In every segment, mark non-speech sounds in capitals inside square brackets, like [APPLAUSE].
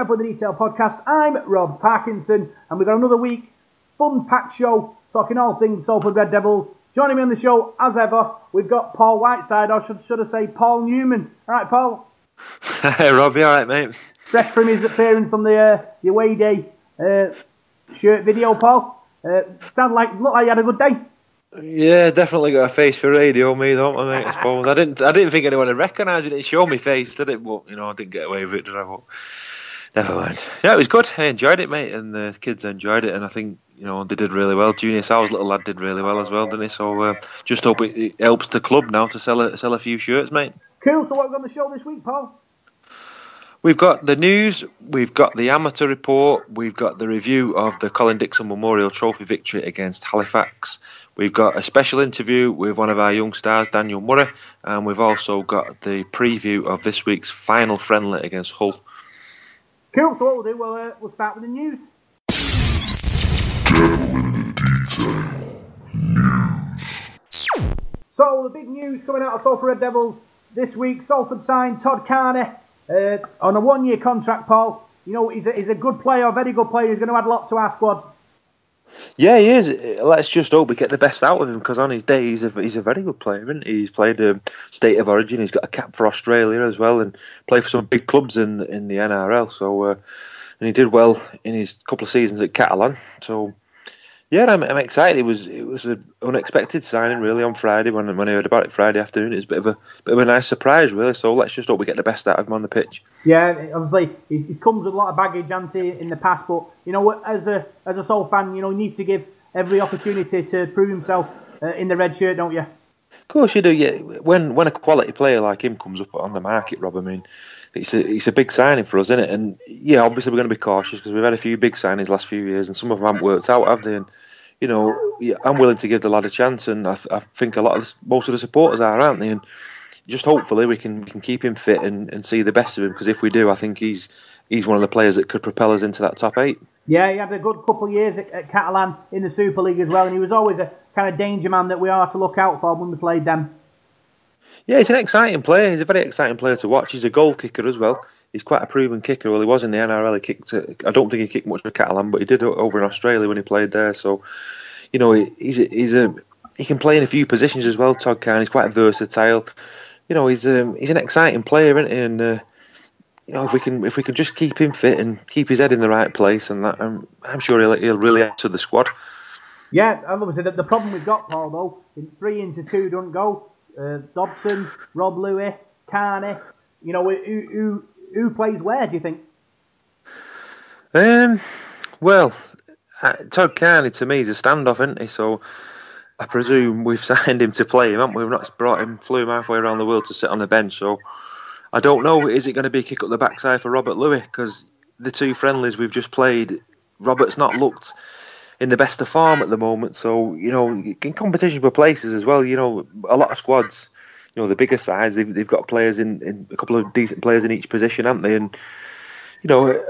welcome to Devil in the Detail podcast. I'm Rob Parkinson, and we've got another week, fun packed show, talking all things Salford Red Devils. Joining me on the show, as ever, we've got Paul Whiteside, or should, should I say Paul Newman. All right, Paul. [LAUGHS] Hey, Rob, you alright, mate? Fresh from his appearance on the uh, the away day uh, shirt video, Paul. Uh, sound like look like you had a good day. Yeah, definitely got a face for radio, me, don't I, mate? I suppose I didn't. I didn't think anyone would recognise it. It showed me face, did it? But you know, I didn't get away with it, did I? But never mind. Yeah, it was good. I enjoyed it, mate, and the kids enjoyed it, and I think you know they did really well. Junior Sa'u's little lad did really well as well, didn't he? So uh, just hope it, it helps the club now to sell a sell a few shirts, mate. Cool. So what have we got on the show this week, Paul? We've got the news, we've got the amateur report, we've got the review of the Colin Dixon Memorial Trophy victory against Halifax. We've got a special interview with one of our young stars, Daniel Murray, and we've also got the preview of this week's final friendly against Hull. Cool. So what we'll do, we'll uh, we'll start with the news. So the big news coming out of Salford Red Devils this week: Salford signed Todd Carney uh, on a one-year contract. Paul, you know he's a, he's a good player, a very good player. He's going to add a lot to our squad. Yeah, he is. Let's just hope we get the best out of him because on his day he's a, he's a very good player, isn't he? He's played um, State of Origin, he's got a cap for Australia as well, and played for some big clubs in in the NRL. So, uh, and he did well in his couple of seasons at Catalan. So, yeah, I'm, I'm excited. It was it was an unexpected signing really on Friday when when I heard about it Friday afternoon. It was a bit of a bit of a nice surprise really. So let's just hope we get the best out of him on the pitch. Yeah, obviously he, he comes with a lot of baggage, hasn't he, in the past. But you know, as a as a Soul fan, you know, you need to give every opportunity to prove himself uh, in the red shirt, don't you? Of course you do. Yeah, when when a quality player like him comes up on the market, Rob, I mean, it's a it's a big signing for us, isn't it? And yeah, obviously we're going to be cautious because we've had a few big signings last few years, and some of them haven't worked out, have they? And you know, I'm willing to give the lad a chance, and I, I think a lot of most of the supporters are, aren't they? And just hopefully we can we can keep him fit and, and see the best of him because if we do, I think he's he's one of the players that could propel us into that top eight. Yeah, he had a good couple of years at, at Catalan in the Super League as well, and he was always a kind of danger man that we are to look out for when we played them. Yeah, he's an exciting player. He's a very exciting player to watch. He's a goal kicker as well. He's quite a proven kicker. Well, he was in the NRL. He kicked. I don't think he kicked much for Catalan, but he did over in Australia when he played there. So, you know, he's a, he's a he can play in a few positions as well. Todd Khan. He's quite versatile. You know, he's um, he's an exciting player, isn't he? And uh, you know, if we can if we can just keep him fit and keep his head in the right place, and that, I'm I'm sure he'll he'll really add to the squad. Yeah, obviously the, the problem we've got, Paul, though, in three into two don't go. Uh, Dobson, Rob Lui, Carney. You know, who, who who plays where? Do you think? Um, well, uh, Todd Carney to me is a standoff, isn't he? So I presume we've [LAUGHS] signed him to play him, haven't we? We've not brought him, flew him halfway around the world to sit on the bench. So I don't know. Is it going to be a kick up the backside for Robert Lui? Because the two friendlies we've just played, Robert's not looked in the best of form at the moment. So you know, in competition for places as well. You know, a lot of squads. You know, the bigger sides, they've, they've got players in, in a couple of decent players in each position, haven't they? And you know,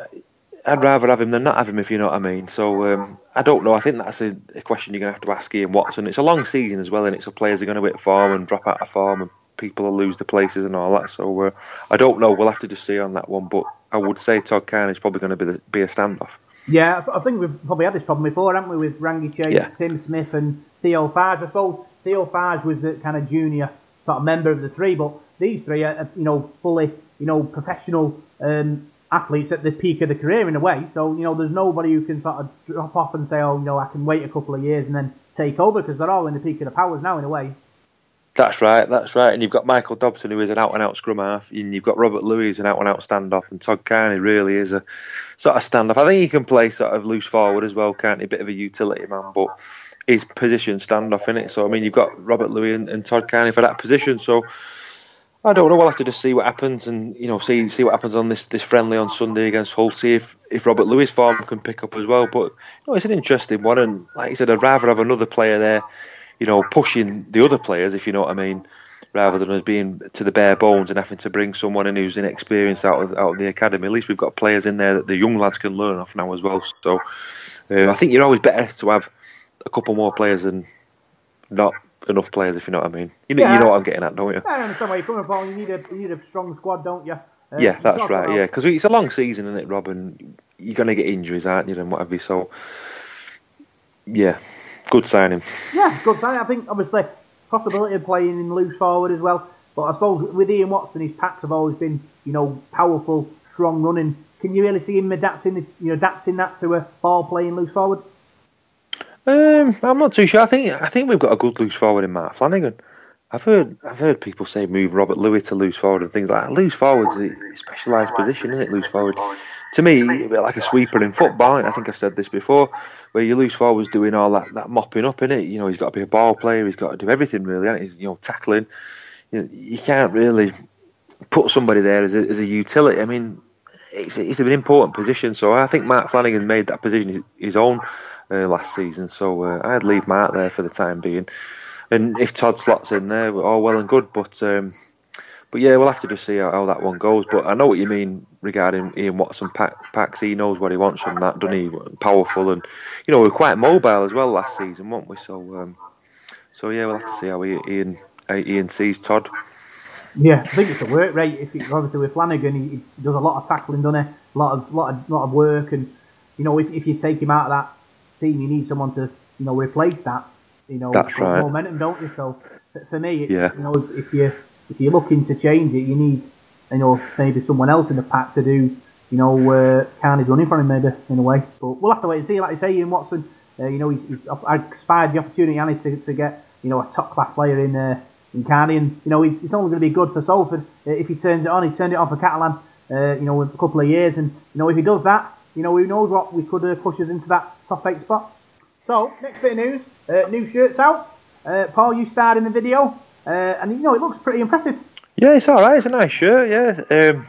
I'd rather have him than not have him, if you know what I mean. So um, I don't know. I think that's a, a question you're going to have to ask Ian Watson. It's a long season as well, and it's so players are going to hit form and drop out of form, and people will lose the places and all that. So uh, I don't know. We'll have to just see on that one. But I would say Todd is probably going to be the, be a standoff. Yeah, I think we've probably had this problem before, haven't we, with Rangi Chase, Yeah. Tim Smith, and Theo Fages. I suppose Theo Fages was the kind of junior sort of member of the three, but these three are, you know, fully, you know, professional um, athletes at the peak of the career in a way. So, you know, there's nobody who can sort of drop off and say, oh, you know, I can wait a couple of years and then take over because they're all in the peak of the powers now in a way. That's right, that's right. And you've got Michael Dobson, who is an out and out scrum half, and you've got Robert Lui, an out and out standoff, and Todd Carney really is a sort of standoff. I think he can play sort of loose forward as well, can't he? Bit of a utility man, but his position standoff in it. So, I mean, you've got Robert Lui and, and Todd Carney for that position. So, I don't know. We'll have to just see what happens, and you know, see see what happens on this, this friendly on Sunday against Hull. See if, if Robert Lui's form can pick up as well. But you know, it's an interesting one, and like I said, I'd rather have another player there, you know, pushing the other players, if you know what I mean, rather than us being to the bare bones and having to bring someone in who's inexperienced out of out of the academy. At least we've got players in there that the young lads can learn off now as well. So uh, I think you're always better to have a couple more players than not enough players, if you know what I mean. You know, Yeah. you know what I'm getting at, don't you? I understand where you're coming from. You need a you need a strong squad, don't you? Uh, Yeah, that's right. about- Yeah, because it's a long season, isn't it, Rob? And you're going to get injuries, aren't you, and whatever. So, yeah, good signing. Yeah, good signing. I think obviously possibility of playing in loose forward as well. But I suppose with Ian Watson, his packs have always been, you know, powerful, strong running. Can you really see him adapting, you know, adapting that to a ball playing loose forward? Um, I'm not too sure. I think I think we've got a good loose forward in Matt Flanagan. I've heard I've heard people say move Robert Lui to loose forward and things like that. Loose forward's a specialised position, isn't it? Loose forward. To me, a bit like a sweeper in football. I think I've said this before, where your loose forward's doing all that, that mopping up in it. You know, he's got to be a ball player. He's got to do everything really. hasn't? He's, you know, tackling. You, know, you can't really put somebody there as a, as a utility. I mean, it's, it's an important position. So I think Mark Flanagan made that position his, his own uh, last season. So uh, I'd leave Mark there for the time being. And if Todd slots in there, all well and good. But um, but yeah, we'll have to just see how, how that one goes. But I know what you mean regarding Ian Watson pack, packs. He knows what he wants from that, doesn't he? Powerful and you know we were quite mobile as well last season, weren't we? So um, so yeah, we'll have to see how Ian how Ian sees Todd. Yeah, I think it's a work rate. If it's obviously with Flanagan, he, he does a lot of tackling, doesn't he? A lot of lot of lot of work, and you know, if, if you take him out of that team, you need someone to you know replace that. You know, That's right. momentum, don't you? So for me, it's, Yeah. you know, if, you if you're looking to change it, you need you know maybe someone else in the pack to do you know uh, Carney's running for him maybe in a way. But we'll have to wait and see. Like you say, Ian Watson, uh, you know, he's, he's I aspired the opportunity Annie to, to get you know a top class player in uh, in Carney, and you know he's, it's only going to be good for Salford uh, if he turns it on. He turned it on for Catalan, uh, you know, in a couple of years, and you know if he does that, you know, who knows what we could uh, push us into that top eight spot. So next bit of news, uh, new shirts out. Uh, Paul, you starred in the video, uh, and you know it looks pretty impressive. Yeah, it's all right. It's a nice shirt. Yeah. Um,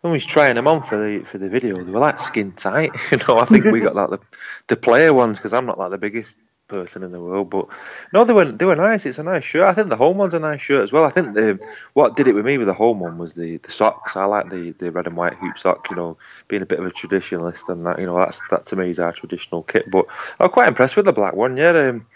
when we was trying them on for the for the video, they were like skin tight. [LAUGHS] you know, I think we got like the the player ones because I'm not like the biggest person in the world, but no, they were they were nice. It's a nice shirt. I think the home one's a nice shirt as well. I think the what did it with me with the home one was the, the socks. I like the, the red and white hoop sock. You know, being a bit of a traditionalist and that. You know, that's that to me is our traditional kit. But I'm quite impressed with the black one. Yeah. Um,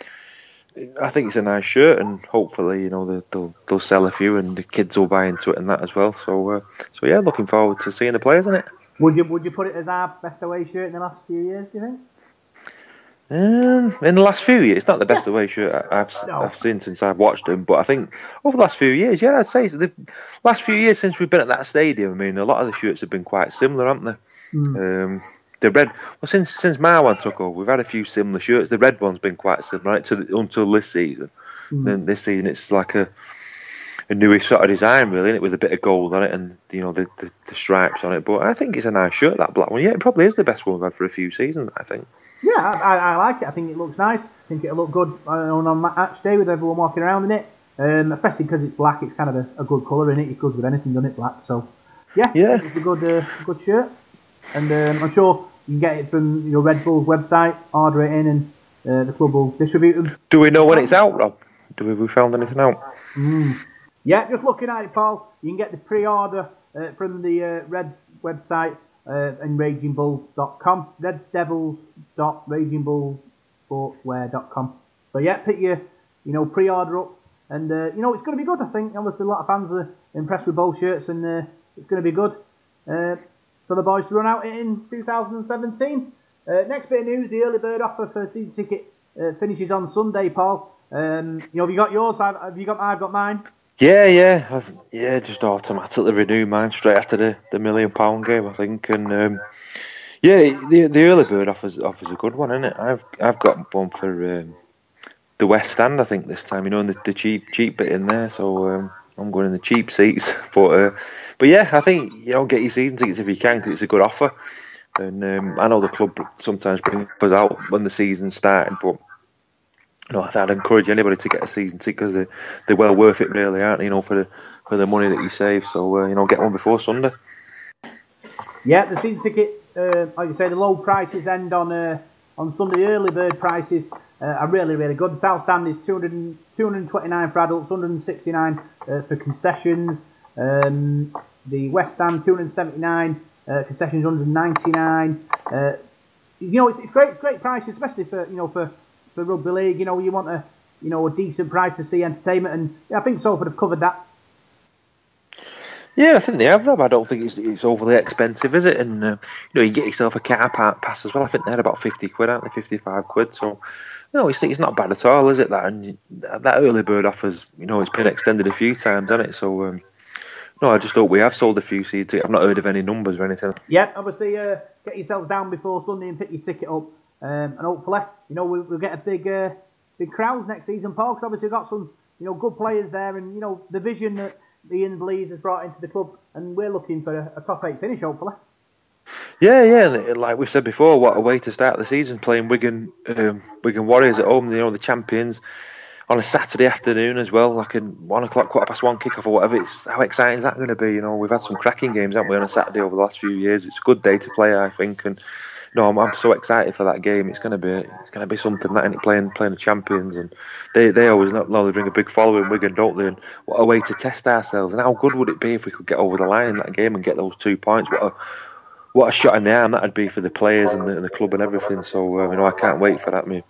I think it's a nice shirt, and hopefully, you know, they- they'll they'll sell a few, and the kids will buy into it and that as well. So, uh, so yeah, looking forward to seeing the players in it. Would you would you put it as our best away shirt in the last few years? Do you think? Um, in the last few years, it's not the best away shirt I've No. I've seen since I've watched them, but I think over the last few years, yeah, I'd say the last few years since we've been at that stadium. I mean, a lot of the shirts have been quite similar, haven't they? Um, the red, well, since since Marwan took over, we've had a few similar shirts. The red one's been quite similar right, to the, until this season. Then this season, it's like a a newish sort of design, really, innit, with a bit of gold on it and you know the, the the stripes on it. But I think it's a nice shirt, that black one. Yeah, it probably is the best one we've had for a few seasons. I think. Yeah, I, I, like it. I think it looks nice. I think it'll look good on, on match day with everyone walking around in it. Um, especially because it's black, it's kind of a, a good colour in it. It's good with anything, done it black. So, yeah, Yeah. it's a good, uh, good shirt. And um, I'm sure you can get it from your Red Bull's website, order it in, and uh, the club will distribute them. Do we know when it's out, Rob? Do we, we found anything out? Yeah, just looking at it, Paul. You can get the pre-order uh, from the uh, Red website uh, and RagingBull.com. RedDevils.RagingBullSportswear.com. So yeah, pick your you know pre-order up, and uh, you know it's going to be good. I think obviously a lot of fans are impressed with both shirts, and uh, it's going to be good uh, for the boys to run out in 2017. Uh, next bit of news: the early bird offer for season ticket uh, finishes on Sunday, Paul. Um, you know, have you got yours? Have have you got? I've got mine. Yeah, yeah, I've, yeah. Just automatically renew mine straight after the, the million pound game, I think. And um, yeah, the the early bird offers offers a good one, isn't it? I've I've got one for um, the West Stand, I think this time. You know, the, the cheap cheap bit in there. So um, I'm going in the cheap seats. [LAUGHS] But uh, but yeah, I think you know get your season tickets if you can because it's a good offer. And um, I know the club sometimes bring us out when the season's starting, but no, I'd encourage anybody to get a season ticket because they're, they're well worth it, really, aren't they? You know, for the for the money that you save. So uh, you know, get one before Sunday. Yeah, the season ticket, uh, like you say, the low prices end on uh, on Sunday. Early bird prices uh, are really, really good. South Stand is 200, 229 for adults, 169 uh, for concessions. Um, the West Stand 279 uh, concessions, 199. Uh, you know, it's, it's great, great prices, especially for you know for, for rugby league. You know, you want a you know, a decent price to see entertainment. And yeah, I think Salford have covered that. Yeah, I think they have, Rob. I don't think it's, it's overly expensive, is it? And uh, you know, you get yourself a car park pass as well. I think they're about fifty quid, aren't they? Fifty-five quid. So, no, it's, it's not bad at all, is it? That and that early bird offers, you know, it's been extended a few times, hasn't it? So, um, no, I just hope we have sold a few seats. I've not heard of any numbers or anything. Yeah, obviously, uh, get yourself down before Sunday and pick your ticket up, um, and hopefully, you know, we'll, we'll get a big, uh, big crowds next season, Paul. Because obviously, we've got some, you know, good players there, and you know, the vision that Ian Blease has brought into the club, and we're looking for a, a top eight finish, hopefully. Yeah, yeah, like we said before, what a way to start the season playing Wigan, um, Wigan Warriors at home. You know, the champions on a Saturday afternoon as well, like a one o'clock, quarter past one kickoff or whatever. It's how exciting is that going to be? You know, we've had some cracking games, haven't we, on a Saturday over the last few years. It's a good day to play, I think, and no, I'm, I'm so excited for that game. It's going to be it's to be something that ain't playing playing the champions, and they they always they bring a big following Wigan, don't they? And what a way to test ourselves. And how good would it be if we could get over the line in that game and get those two points? What a what a shot in the arm that'd be for the players and the, and the club and everything. So uh, you know, I can't wait for that. My,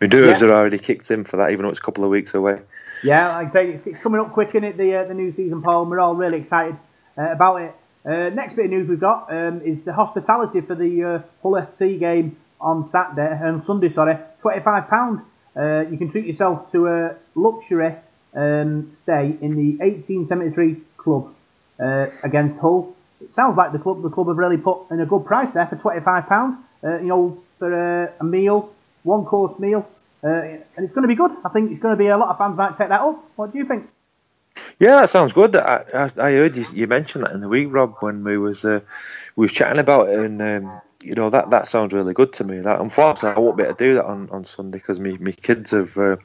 my nerves yeah. are already kicked in for that, even though it's a couple of weeks away. Yeah, like I say, it's coming up quick in it the uh, the new season, Paul. And we're all really excited uh, about it. Uh, next bit of news we've got um, is the hospitality for the uh, Hull FC game on Saturday, um, Sunday, sorry, £25. Uh, you can treat yourself to a luxury um, stay in the 1873 club uh, against Hull. It sounds like the club the club have really put in a good price there for £25, uh, you know, for a, a meal, one course meal. Uh, and it's going to be good. I think it's going to be a lot of fans might take that up. What do you think? Yeah, that sounds good. I, I, I heard you, you mention that in the week, Rob, when we was uh, we was chatting about it, and um, you know that that sounds really good to me. That unfortunately I won't be able to do that on, on Sunday because me my kids have uh,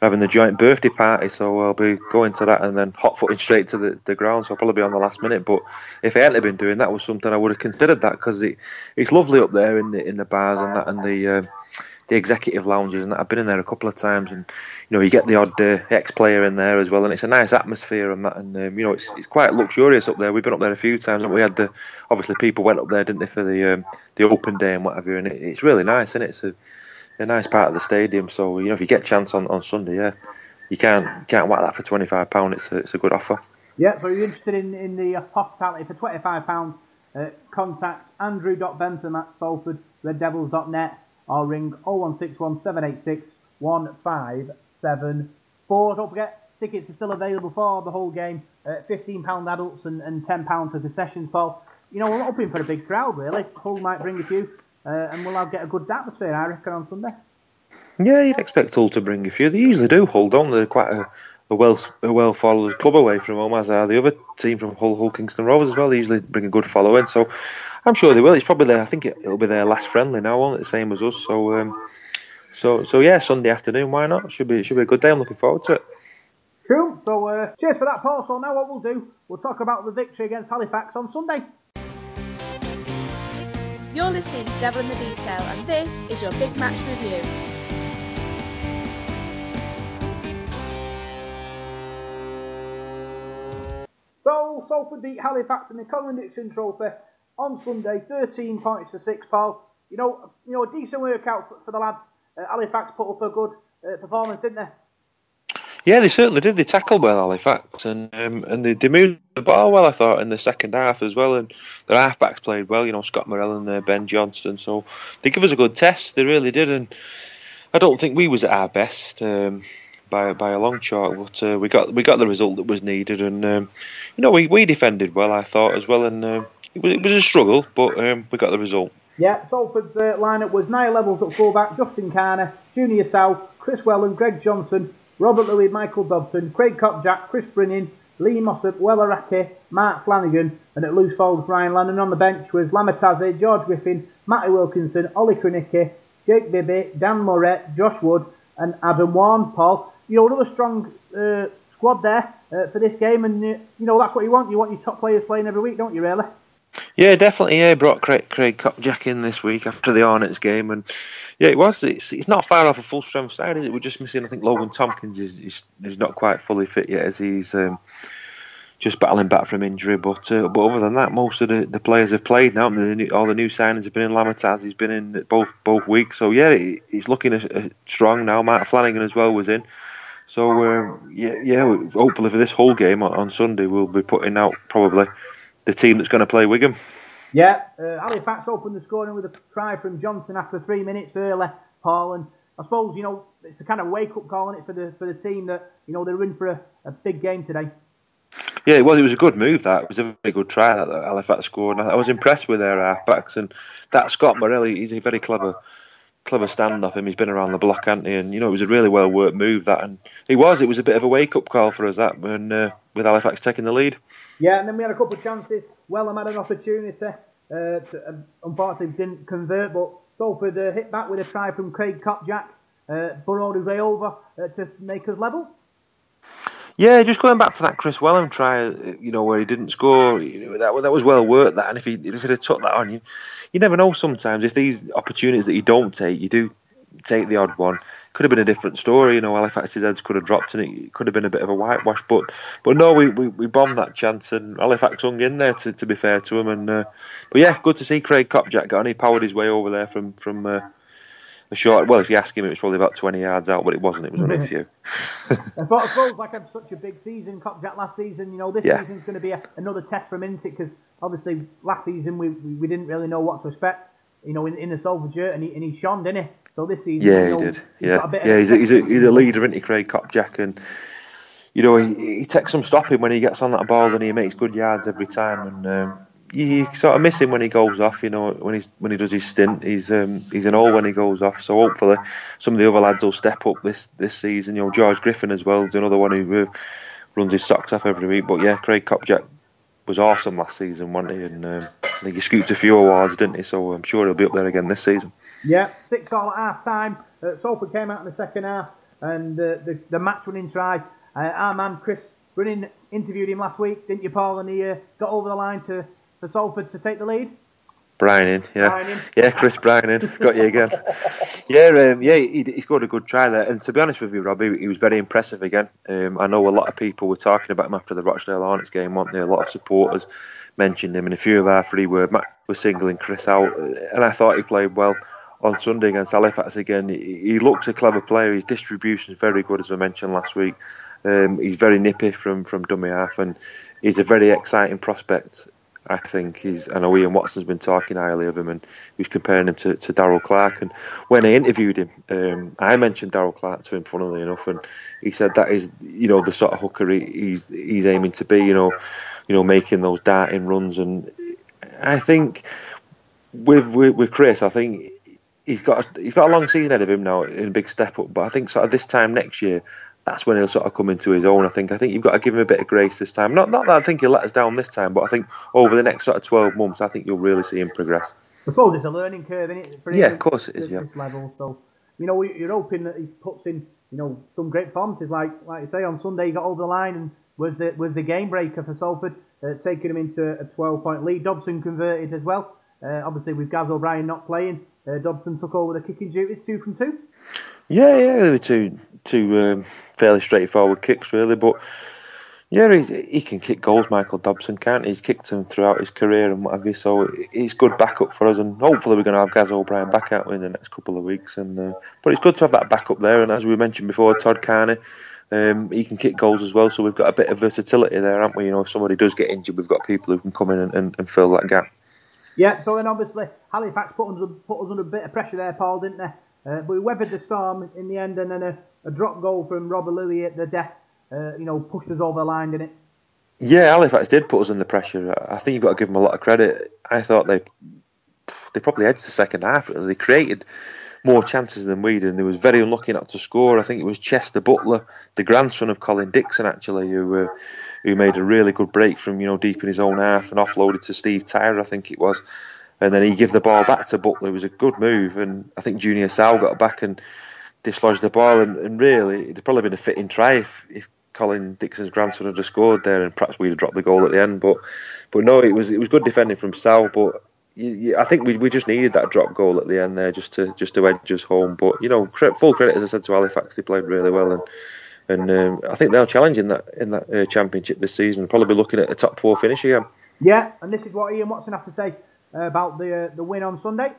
having the joint birthday party, so I'll be going to that and then hot footing straight to the, the ground. So I'll probably be on the last minute. But if I hadn't been doing that, was something I would have considered that because it, it's lovely up there in the in the bars and that and the. Uh, the executive lounges, and that. I've been in there a couple of times, and you know you get the odd uh, ex-player in there as well, and it's a nice atmosphere and that, and um, you know it's it's quite luxurious up there. We've been up there a few times, and we had the obviously people went up there, didn't they, for the um, the open day and whatever, and it, it's really nice, and it? it's a a nice part of the stadium. So you know if you get a chance on, on Sunday, yeah, you can't can't whack that for twenty five pound. It's a it's a good offer. Yeah, so you're interested in in the hospitality for twenty five pound. Uh, contact andrew.bentham at salfordreddevils.net or ring 0161 786 1574. Don't forget, tickets are still available for the whole game. Uh, £15 adults and, and £10 for the concessions, Paul. You know, we're hoping for a big crowd, really. Hull might bring a few, uh, and we'll get a good atmosphere, I reckon, on Sunday. Yeah, you'd expect Hull to bring a few. They usually do, hold don't they? They're quite a, a well a well followed club away from home, as are the other team from Hull, Hull Kingston Rovers as well. They usually bring a good following, so I'm sure they will. It's probably their, I think it, will be their last friendly now, won't it? The same as us. So, um, so, so yeah, Sunday afternoon. Why not? Should be, should be a good day. I'm looking forward to it. Cool. So, uh, cheers for that, Paul. So now what we'll do, we'll talk about the victory against Halifax on Sunday. You're listening to Devil in the Detail, and this is your big match review. So, Salford beat Halifax in the Colin Dixon Trophy on Sunday, 13 points to 6, Paul. You know, you know, a decent workout for, for the lads. Uh, Halifax put up a good uh, performance, didn't they? Yeah, they certainly did. They tackled well, Halifax, and um, and they, they moved the ball well. I thought in the second half as well, and their halfbacks played well. You know, Scott Murrell and uh, Ben Johnston. So they give us a good test. They really did, and I don't think we was at our best. Um, by by a long shot. But uh, we got we got the result that was needed, and um, you know we, we defended well, I thought as well, and uh, it, was, it, was, a struggle, but um, we got the result. Yeah, Salford's uh, lineup was Niall Evalds at fullback, Justin Carney, Junior Sa'u, Kris Welham, Greg Johnson, Robert Lui, Michael Dobson, Craig Kopczak, Kris Brining, Lee Mossop, Weller Hauraki, Mark Flanagan, and at loose forwards Ryan Lannon. On the bench was Lama Tasi, George Griffin, Matty Wilkinson, Olsi Krasniqi, Jake Bibby, Dan Murray, Josh Wood, and Adam Walne. Paul, you know, another strong uh, squad there uh, for this game, and uh, you know that's what you want. You want your top players playing every week, don't you? Really? Yeah, definitely. Yeah, brought Craig, Craig Kopczak in this week after the Hornets game, and yeah, it was. It's, it's not far off a full strength side, is it? We're just missing. I think Logan Tomkins is is, is not quite fully fit yet, as he's um, just battling back from injury. But uh, but other than that, most of the, the players have played now. The new, all the new signings have been in. Lama Tasi, he's been in both both weeks. So yeah, he's looking strong now. Matt Flanagan as well was in. So uh, yeah, yeah. Hopefully for this whole game on, on Sunday, we'll be putting out probably the team that's going to play Wigan. Yeah, uh, Halifax opened the scoring with a try from Johnson after three minutes early, Paul, and I suppose you know it's a kind of wake up call in it for the for the team that you know they're in for a, a big game today. Yeah, it was. It was a good move. That it was a very good try that Halifax scored. I was impressed with their halfbacks and that Scott Morelli. He's a very clever, clever stand off him. He's been around the block, hasn't he? And you know, it was a really well worked move. That and he was. It was a bit of a wake up call for us that when uh, with Halifax taking the lead. Yeah, and then we had a couple of chances. Well, I had an opportunity. Uh, to, uh, unfortunately, didn't convert, but Salford uh, hit back with a try from Craig Kopczak. Uh, burrowed his way over uh, to make us level. Yeah, just going back to that Kris Welham try, you know, where he didn't score, that that was well worth That, and if he if he'd have took that on, you you never know. Sometimes if these opportunities that you don't take, you do take the odd one. Could have been a different story, you know. Halifax's heads could have dropped, and it could have been a bit of a whitewash. But but no, we, we, we bombed that chance, and Halifax hung in there. To, to be fair to him, and uh, but yeah, good to see Craig Kopczak got on. He powered his way over there from from. Uh, a short. Well, if you ask him, it was probably about 20 yards out, but it wasn't. It was only a few. [LAUGHS] but I suppose, like had such a big season, Kopczak last season. You know, this yeah. season's going to be a, another test for him, because obviously last season we, we didn't really know what to expect. You know, in, in the Salford shirt, and he and he shone, didn't he? So this season, yeah, you know, he did. Yeah, yeah, he's a, he's a he's a leader, isn't he, Craig Kopczak, and you know he, he takes some stopping when he gets on that ball, and he makes good yards every time, and. Um, you sort of miss him when he goes off. You know, when he's when he does his stint, he's um, he's an all when he goes off. So hopefully, some of the other lads will step up this this season. You know, George Griffin as well is another one who uh, runs his socks off every week. But yeah, Craig Kopczak was awesome last season, wasn't he? And um, I think he scooped a few awards, didn't he? So I'm sure he'll be up there again this season. Yeah, six all at half time. Uh, Salford came out in the second half, and uh, the the match winning try. Uh, our man Chris Brunning interviewed him last week, didn't you, Paul? And he uh, got over the line to for Salford to take the lead? Browning, yeah, yeah, Chris Browning, [LAUGHS] got you again. yeah, um, yeah, he, he, scored a good try there, and to be honest with you, Robbie, he was very impressive again. Um, I know a lot of people were talking about him after the Rochdale Hornets game, weren't they? A lot of supporters mentioned him, and a few of our three were were singling Chris out, and I thought he played well on Sunday against Halifax again. He, he looks a clever player. His distribution is very good, as I mentioned last week. Um, he's very nippy from from dummy half, and he's a very exciting prospect. I think he's. I know Ian Watson's been talking highly of him, and he's comparing him to, to Daryl Clark. And when I interviewed him, um, I mentioned Daryl Clark to him, funnily enough, and he said that is, you know, the sort of hooker he, he's he's aiming to be. You know, you know, making those darting runs, and I think with with, with Chris, I think he's got a, he's got a long season ahead of him now in a big step up. But I think sort of this time next year, that's when he'll sort of come into his own. I think. I think you've got to give him a bit of grace this time. Not not that I think he'll let us down this time, but I think over the next sort of twelve months, I think you'll really see him progress. I suppose it's a learning curve, isn't it? For yeah, of course it is. Yeah. Level, so you know you're hoping that he puts in you know some great performances, like like you say on Sunday he got over the line and was the was the game breaker for Salford, uh, taking him into a 12 point lead. Dobson converted as well. Uh, obviously with Gaz O'Brien not playing, uh, Dobson took over the kicking duties, two from two. Yeah, yeah, they were two two um, fairly straightforward kicks, really. But yeah, he, he can kick goals, Michael Dobson, can't he? He's kicked them throughout his career and what have you. So he's good backup for us, and hopefully we're going to have Gaz O'Brien back out in the next couple of weeks. And uh, but it's good to have that backup there. And as we mentioned before, Todd Carney. Um, he can kick goals as well, so we've got a bit of versatility there, haven't we? You know, if somebody does get injured, we've got people who can come in and, and, and fill that gap. Yeah, so then obviously Halifax put put us under a bit of pressure there, Paul, didn't they? Uh, but we weathered the storm in the end, and then a, a drop goal from Robert Lui at the death, uh, you know, pushed us over the line, didn't it? Yeah, Halifax did put us under pressure. I think you've got to give them a lot of credit. I thought they they probably edged the second half. They created more chances than we did, and they was very unlucky not to score. I think it was Chester Butler, the grandson of Colin Dixon, actually, who uh, who made a really good break from you know deep in his own half and offloaded to Steve Tyrer, I think it was and then he gave the ball back to Butler. It was a good move, and I think Junior Sal got back and dislodged the ball. And, and really, it'd probably been a fitting try if, if Colin Dixon's grandson had scored there, and perhaps we'd have dropped the goal at the end. But but no, it was it was good defending from Sal, but. You, you, I think we, we just needed that drop goal at the end there just to just to edge us home. But you know, full credit as I said to Halifax, they played really well, and and um, I think they'll challenge in that in that uh, championship this season. Probably be looking at a top four finish again. Yeah, and this is what Ian Watson have to say about the the win on Sunday?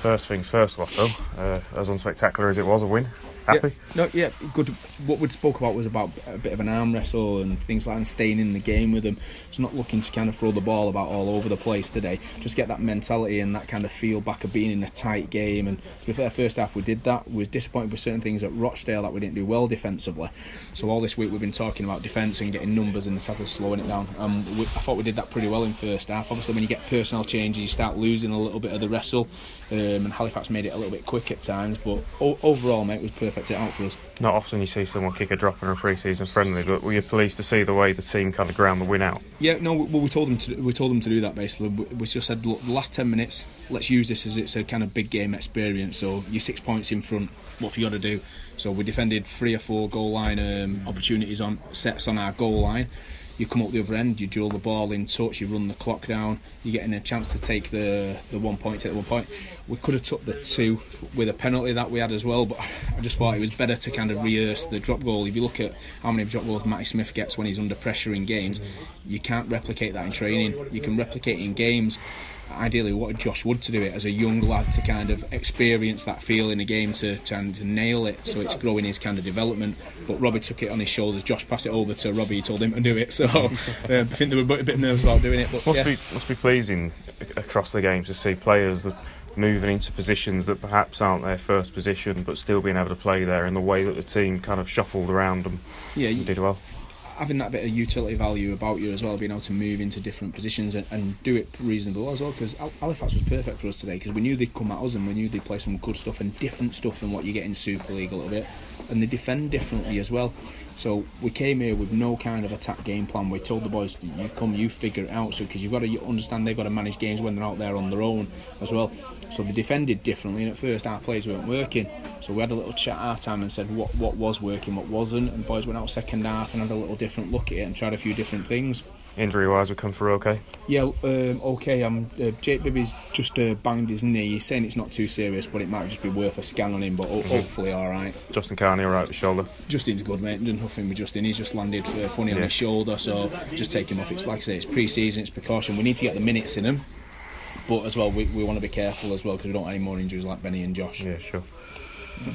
First things first, Lotto. Uh, as unspectacular as it was, a win. Happy? Yeah, no, yeah, good. What we spoke about was about a bit of an arm wrestle and things like that, and staying in the game with them. So not looking to kind of throw the ball about all over the place today. Just get that mentality and that kind of feel back of being in a tight game. And to be fair, first half we did that. We was disappointed with certain things at Rochdale that we didn't do well defensively. So all this week we've been talking about defence and getting numbers and the type of slowing it down. Um, we, I thought we did that pretty well in first half. Obviously, when you get personnel changes, you start losing a little bit of the wrestle. Um, and Halifax made it a little bit quick at times, but o- overall, mate, it was perfect it out for us. Not often you see someone kick a drop in a pre-season friendly, but were you pleased to see the way the team kind of ground the win out? Yeah, no, well, we told them to we told them to do that basically. We just said, look, the last ten minutes, let's use this as it's a kind of big game experience. So you're six points in front. What have you got to do? So we defended three or four goal line um, opportunities on sets on our goal line. You come up the other end, you drill the ball in touch, you run the clock down, you're getting a chance to take the the one point, take the one point. We could have took the two with a penalty that we had as well, but I just thought it was better to kind of rehearse the drop goal. If you look at how many drop goals Matty Smith gets when he's under pressure in games, you can't replicate that in training. You can replicate in games. Ideally, wanted Josh Wood to do it as a young lad to kind of experience that feel in a game to, to, to nail it. So it's growing his kind of development. But Robbie took it on his shoulders. Josh passed it over to Robbie. He told him to do it. [LAUGHS] So [LAUGHS] um, I think they were a bit nervous about doing it. But Must yeah. be must be pleasing across the games to see players that moving into positions that perhaps aren't their first position, but still being able to play there in the way that the team kind of shuffled around them yeah, and did well. Having that bit of utility value about you as well, being able to move into different positions and, and do it reasonably as well. Because Halifax was perfect for us today because we knew they'd come at us and we knew they'd play some good stuff and different stuff than what you get in Super League a little bit, and they defend differently as well. So we came here with no kind of attack game plan. We told the boys, "You come, you figure it out." So because you've got to understand they've got to manage games when they're out there on their own as well. So they defended differently, and at first our plays weren't working. So we had a little chat at half time and said what what was working, what wasn't, and boys went out second half and had a little different look at it and tried a few different things. Injury wise, we come through okay. Yeah, um, okay. Um, uh, Jake Bibby's just uh, banged his knee. He's saying it's not too serious, but it might just be worth a scan on him. But ho- hopefully, all right. Justin Carney all right with shoulder. Justin's good, mate. Done nothing with Justin. He's just landed uh, funny on his shoulder, so just take him off. It's like I say, it's pre-season, it's precaution. We need to get the minutes in him, but as well, we, we want to be careful as well because we don't want any more injuries like Benny and Josh. Yeah, sure.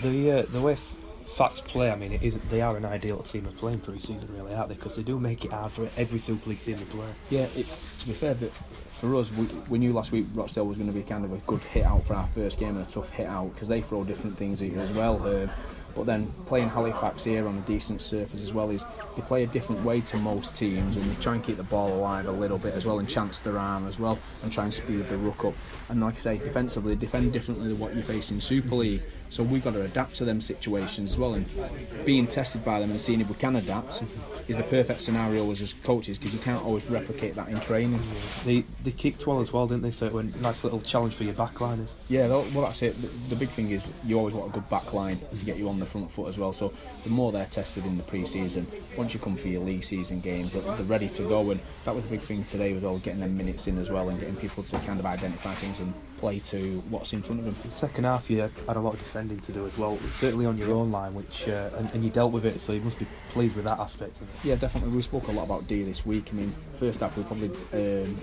The uh, the way F- Facts play, I mean, it is, they are an ideal team of playing pre-season, really, aren't they? Because they do make it hard for every Super League team to play. Yeah, it, to be fair, but for us, we, we knew last week Rochdale was going to be kind of a good hit out for our first game and a tough hit out because they throw different things at you as well. Um, but then playing Halifax here on a decent surface as well is they play a different way to most teams and they try and keep the ball alive a little bit as well and chance their arm as well and try and speed the ruck up. And like I say, defensively, defend differently than what you face in Super League. So we've got to adapt to them situations as well, and being tested by them and seeing if we can adapt is the perfect scenario as as coaches because you can't always replicate that in training. They they kicked well as well, didn't they? So it went nice little challenge for your backliners. Yeah, well, that's it. The, the big thing is you always want a good backline to get you on the front foot as well. So the more they're tested in the pre-season, once you come for your league season games, they're, ready to go. And that was the big thing today was all getting them minutes in as well and getting people to kind of identify things and play to what's in front of them. The second half, you had a lot of defending to do as well, certainly on your own line, which uh, and, and you dealt with it, so you must be pleased with that aspect of it. Yeah, definitely. We spoke a lot about D this week. I mean, first half we probably um,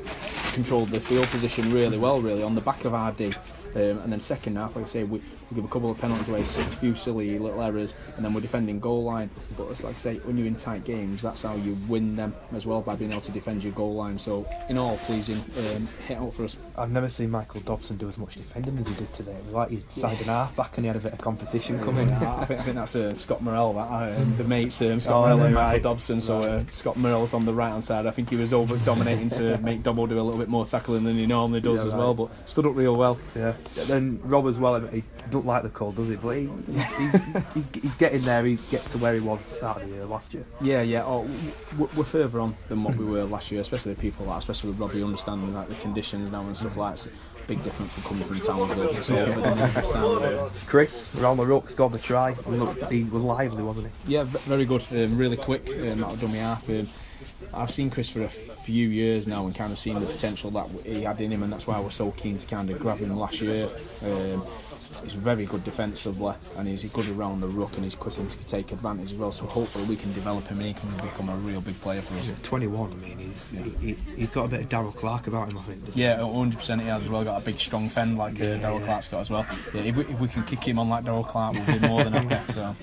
controlled the field position really well, really on the back of our D. Um, and then second half, like I say, we, we give a couple of penalties away, a few silly little errors, and then we're defending goal line. But it's like I say, when you're in tight games, that's how you win them as well by being able to defend your goal line. So in all, pleasing um, hit out for us. I've never seen Michael Dobson do as much defending as he did today. It was like he signed an half back and he had a bit of competition coming. Yeah, I, think, I think that's uh, Scott Murrell, that uh, [LAUGHS] the mates, um, Scott Oh, Murrell and right. Michael Dobson. So uh, Scott Murrell's on the right hand side. I think he was over dominating to [LAUGHS] make Dobbo do a little bit more tackling than he normally does Yeah, as well, but stood up real well. Yeah. Then Rob as well. He don't like the cold, does he? But he, he, he, he's getting there. He gets to where he was at the start of the year last year. Yeah, yeah. Oh, w- w- we're further on than what we were last year, especially the people like, especially with Robbie understanding like the conditions now and stuff like that. It's a big difference from coming from Townsville to Salford and this time of year. Chris around the ruck scored the try. Look, he was lively, wasn't he? Yeah, very good. Um, really quick. Um, that'll done me half. Um, I've seen Chris for a few years now and kind of seen the potential that he had in him, and that's why I was so keen to kind of grab him last year. Um, he's very good defensively and he's good around the ruck and he's quick to take advantage as well. So hopefully we can develop him and he can become a real big player for us. 21. I mean, he's he, he's got a bit of Daryl Clark about him. I think. Yeah, 100% he has as well. Got a big strong fend like uh, Yeah, Darrell yeah. Clark's got as well. Yeah, if we, if we can kick him on like Daryl Clark, we'll be more than happy. [LAUGHS] So.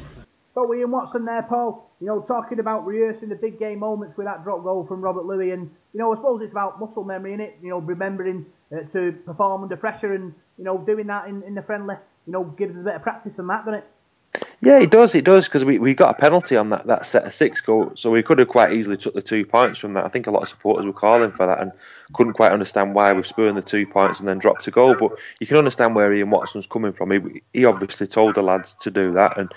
So Ian Watson there, Paul. You know, talking about rehearsing the big game moments with that drop goal from Robert Lui, and you know, I suppose it's about muscle memory in it. You know, remembering uh, to perform under pressure, and you know, doing that in, in the friendly. You know, gives a bit of practice on that, doesn't it? Yeah, it does. It does because we, we got a penalty on that, that set of six goal, so we could have quite easily took the two points from that. I think a lot of supporters were calling for that and couldn't quite understand why we've spurned the two points and then dropped a goal. But you can understand where Ian Watson's coming from. He, he obviously told the lads to do that, and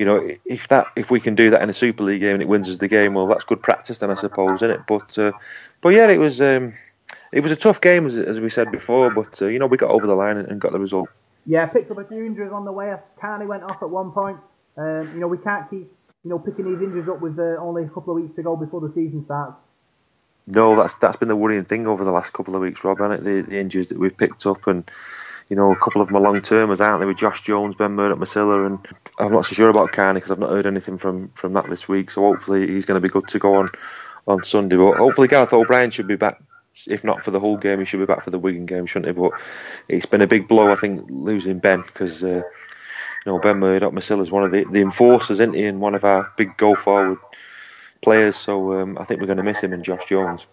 you know if that if we can do that in a Super League game and it wins us the game, well, that's good practice then, I suppose, isn't it? But uh, but yeah, it was um, it was a tough game as, as we said before, but uh, you know we got over the line and, and got the result. Yeah, picked up a few injuries on the way. Carney went off at one point. Um, you know, we can't keep you know picking these injuries up with uh, only a couple of weeks to go before the season starts. No, that's that's been the worrying thing over the last couple of weeks, Rob, hasn't it? The, the injuries that we've picked up, and you know, a couple of them are long termers, aren't they? With Josh Jones, Ben Murdoch, Masila, and I'm not so sure about Carney because I've not heard anything from from that this week. So hopefully he's going to be good to go on on Sunday. But hopefully Gareth O'Brien should be back. If not for the whole game, he should be back for the Wigan game, shouldn't he? But it's been a big blow, I think, losing Ben because. Uh, you know, Ben Murdoch, Masila is one of the, the enforcers, isn't he, and one of our big go forward players. So um, I think we're going to miss him and Josh Jones.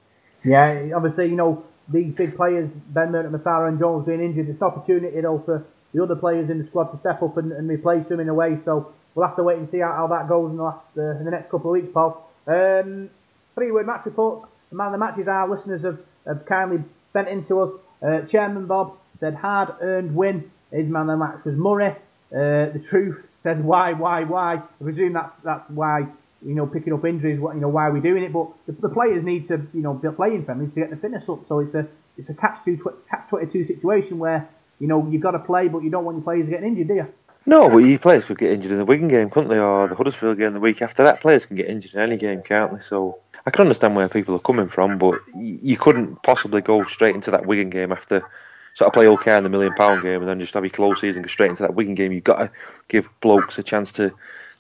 Yeah, obviously, you know, these big players, Ben Murdoch, Masila and Jones being injured, it's an opportunity though for the other players in the squad to step up and, and replace them in a way. So we'll have to wait and see how, how that goes in the last uh, in the next couple of weeks, Paul. Um, three word match reports. The man of the matches our listeners have, have kindly sent in to us. Uh, Chairman Bob said hard earned win. His man of the match was Murray. Uh, the truth said why, why, why. I presume that's that's why you know picking up injuries. What you know why are we're doing it, but the, the players need to you know be playing friendly to get the fitness up. So it's a it's a catch two catch twenty two situation where you know you've got to play, but you don't want your players getting injured, do you? No, but your players could get injured in the Wigan game, couldn't they? Or the Huddersfield game the week after that. Players can get injured in any game, can't they? So I can understand where people are coming from, but you couldn't possibly go straight into that Wigan game after sort of play OK in the million pound game and then just have your close season go straight into that Wigan game. You've got to give blokes a chance to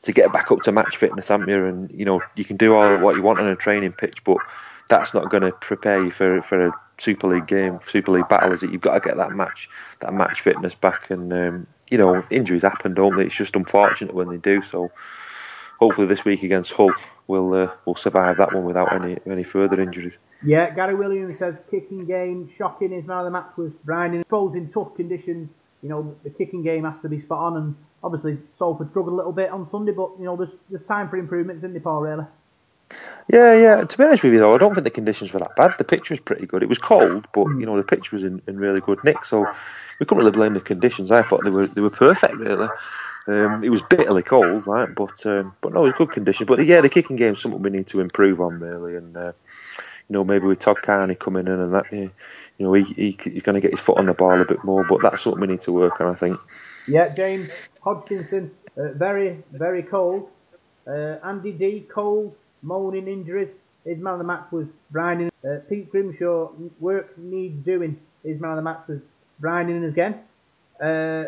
to get back up to match fitness, haven't you? And you know you can do all what you want on a training pitch, but that's not going to prepare you for for a Super League game, Super League battle. Is it? You've got to get that match that match fitness back, and um, you know injuries happen, don't they? It's just unfortunate when they do. So hopefully this week against Hull, we'll uh, we'll survive that one without any any further injuries. Yeah, Gary Williams says kicking game shocking. His man of the match was Brian. I suppose in tough conditions, you know, the kicking game has to be spot on. And obviously, Salford struggled a little bit on Sunday, but you know, there's there's time for improvements, isn't there, Paul? Really? Yeah, yeah. To be honest with you, though, I don't think the conditions were that bad. The pitch was pretty good. It was cold, but you know the pitch was in, in really good nick, so we couldn't really blame the conditions. I thought they were they were perfect, really. Um, it was bitterly cold, right? But um, but no, it was good conditions. But yeah, the kicking game's something we need to improve on, really. And uh, you know, maybe with Todd Carney coming in and that, you know, he, he he's going to get his foot on the ball a bit more. But that's something we need to work on, I think. Yeah, James Hodgkinson, uh, very very cold. Uh, Andy D, cold, moaning injuries. His man of the match was Brian. Uh, Pete Grimshaw, work needs doing. His man of the match was Brian again. Uh,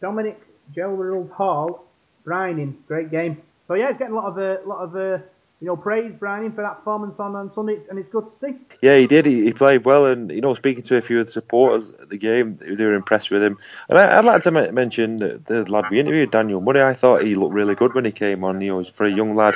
Dominic Gerald Hall, Brian great game. So yeah, it's getting a lot of uh, lot of uh, you know praise, Brian, for that performance on, on Sunday, and it's good to see. Yeah, he did. He, he played well, and you know, speaking to a few of the supporters at the game, they were impressed with him. And I, would like to mention the, the lad we interviewed, Daniel Murray. I thought he looked really good when he came on. You know, for a young lad,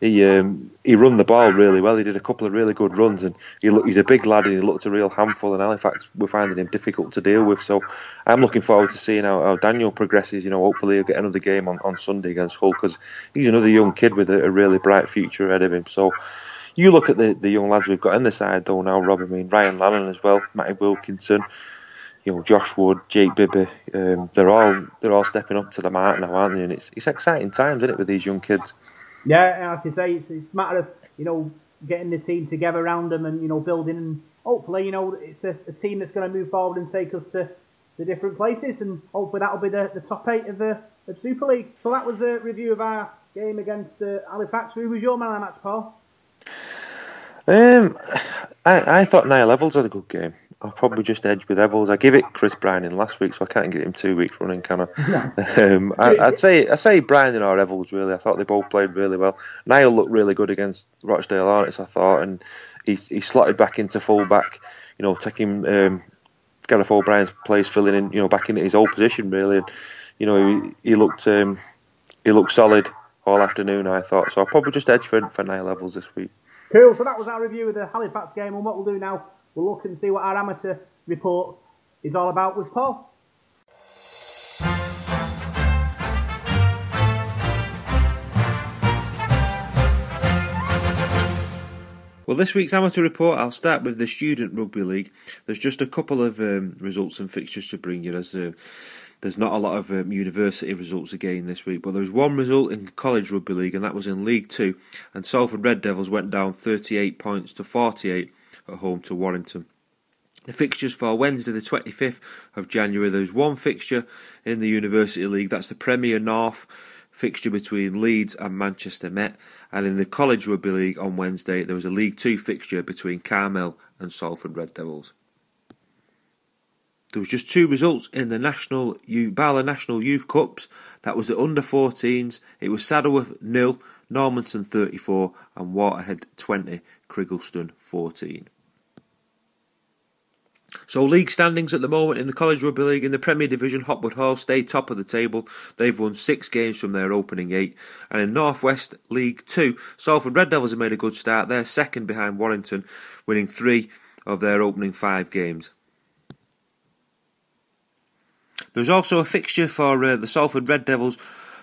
he um, he run the ball really well. He did a couple of really good runs, and he look, he's a big lad, and he looked a real handful. And Halifax, we're finding him difficult to deal with. So I'm looking forward to seeing how, how Daniel progresses. You know, hopefully he'll get another game on, on Sunday against Hull because he's another young kid with a, a really bright future ahead of him. So you look at the, the young lads we've got in the side though now, Rob. I mean Ryan Lannon as well, Matty Wilkinson, you know Josh Wood, Jake Bibby. Um, they're all they're all stepping up to the mark now, aren't they? And it's it's exciting times, isn't it, with these young kids? Yeah, like I say, it's, it's a matter of you know getting the team together around them and you know building and hopefully you know it's a, a team that's going to move forward and take us to the different places and hopefully that'll be the, the top eight of the of Super League. So that was a review of our game against uh, Halifax. Who was your man of the match, Paul? Um, I, I thought Niall Evalds had a good game. I'll probably just edge with Evalds. I give it Kris Brining last week, so I can't get him two weeks running, can I? [LAUGHS] um, I I'd say I say Browning or Evalds. Really, I thought they both played really well. Niall looked really good against Rochdale Hornets, I thought, and he he slotted back into full back. You know, taking um, Gareth O'Brien's place, filling in, you know, back into his old position really, and you know he, he looked um, he looked solid all afternoon. I thought so. I'll probably just edge for for Niall Evalds this week. Cool. So that was our review of the Halifax game, and what we'll do now, we'll look and see what our amateur report is all about with Paul. Well, this week's amateur report, I'll start with the Student Rugby League. There's just a couple of um, results and fixtures to bring you. As uh, there's not a lot of um, university results again this week, but there was one result in College Rugby League, and that was in League Two. And Salford Red Devils went down 38 points to 48 at home to Warrington. The fixtures for Wednesday, the 25th of January, there's one fixture in the University League, that's the Premier North fixture between Leeds and Manchester Met. And in the College Rugby League on Wednesday, there was a League Two fixture between Carmel and Salford Red Devils. There was just two results in the National BARLA National Youth Cups. That was the under 14s. It was Saddleworth nil, Normanton 34, and Waterhead 20, Criggleston 14. So league standings at the moment in the College Rugby League in the Premier Division, Hopwood Hall stay top of the table. They've won six games from their opening eight. And in Northwest League Two, Salford Red Devils have made a good start. They're second behind Warrington, winning three of their opening five games. There's also a fixture for uh, the Salford Red Devils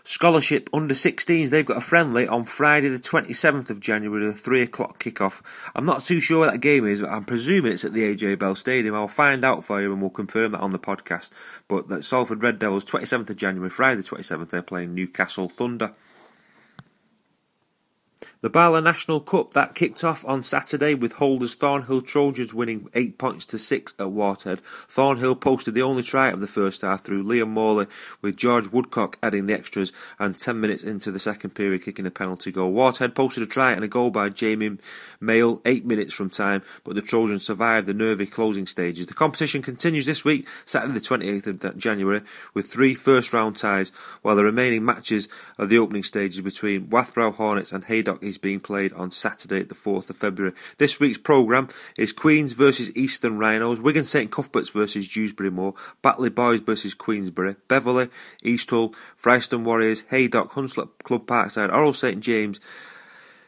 Scholarship under 16s. They've got a friendly on Friday, the 27th of January, the 3 o'clock kickoff. I'm not too sure what that game is, but I'm presuming it's at the AJ Bell Stadium. I'll find out for you and we'll confirm that on the podcast. But that Salford Red Devils, 27th of January, Friday, the 27th, they're playing Newcastle Thunder. The BARLA National Cup that kicked off on Saturday with holders Thornhill Trojans winning 8 points to 6 at Waterhead. Thornhill posted the only try of the first half through Liam Morley with George Woodcock adding the extras and 10 minutes into the second period kicking a penalty goal. Waterhead posted a try and a goal by Jamie Mail 8 minutes from time but the Trojans survived the nervy closing stages. The competition continues this week, Saturday the 28th of January with three first round ties while the remaining matches of the opening stages between Wath Brow Hornets and Haydock is being played on Saturday, the 4th of February. This week's programme is Queens versus Eastern Rhinos, Wigan St Cuthberts versus Dewsbury Moor, Batley Boys versus Queensbury, Beverley, East Hull, Fryston Warriors, Haydock, Hunslet Club Parkside, Orrell St James,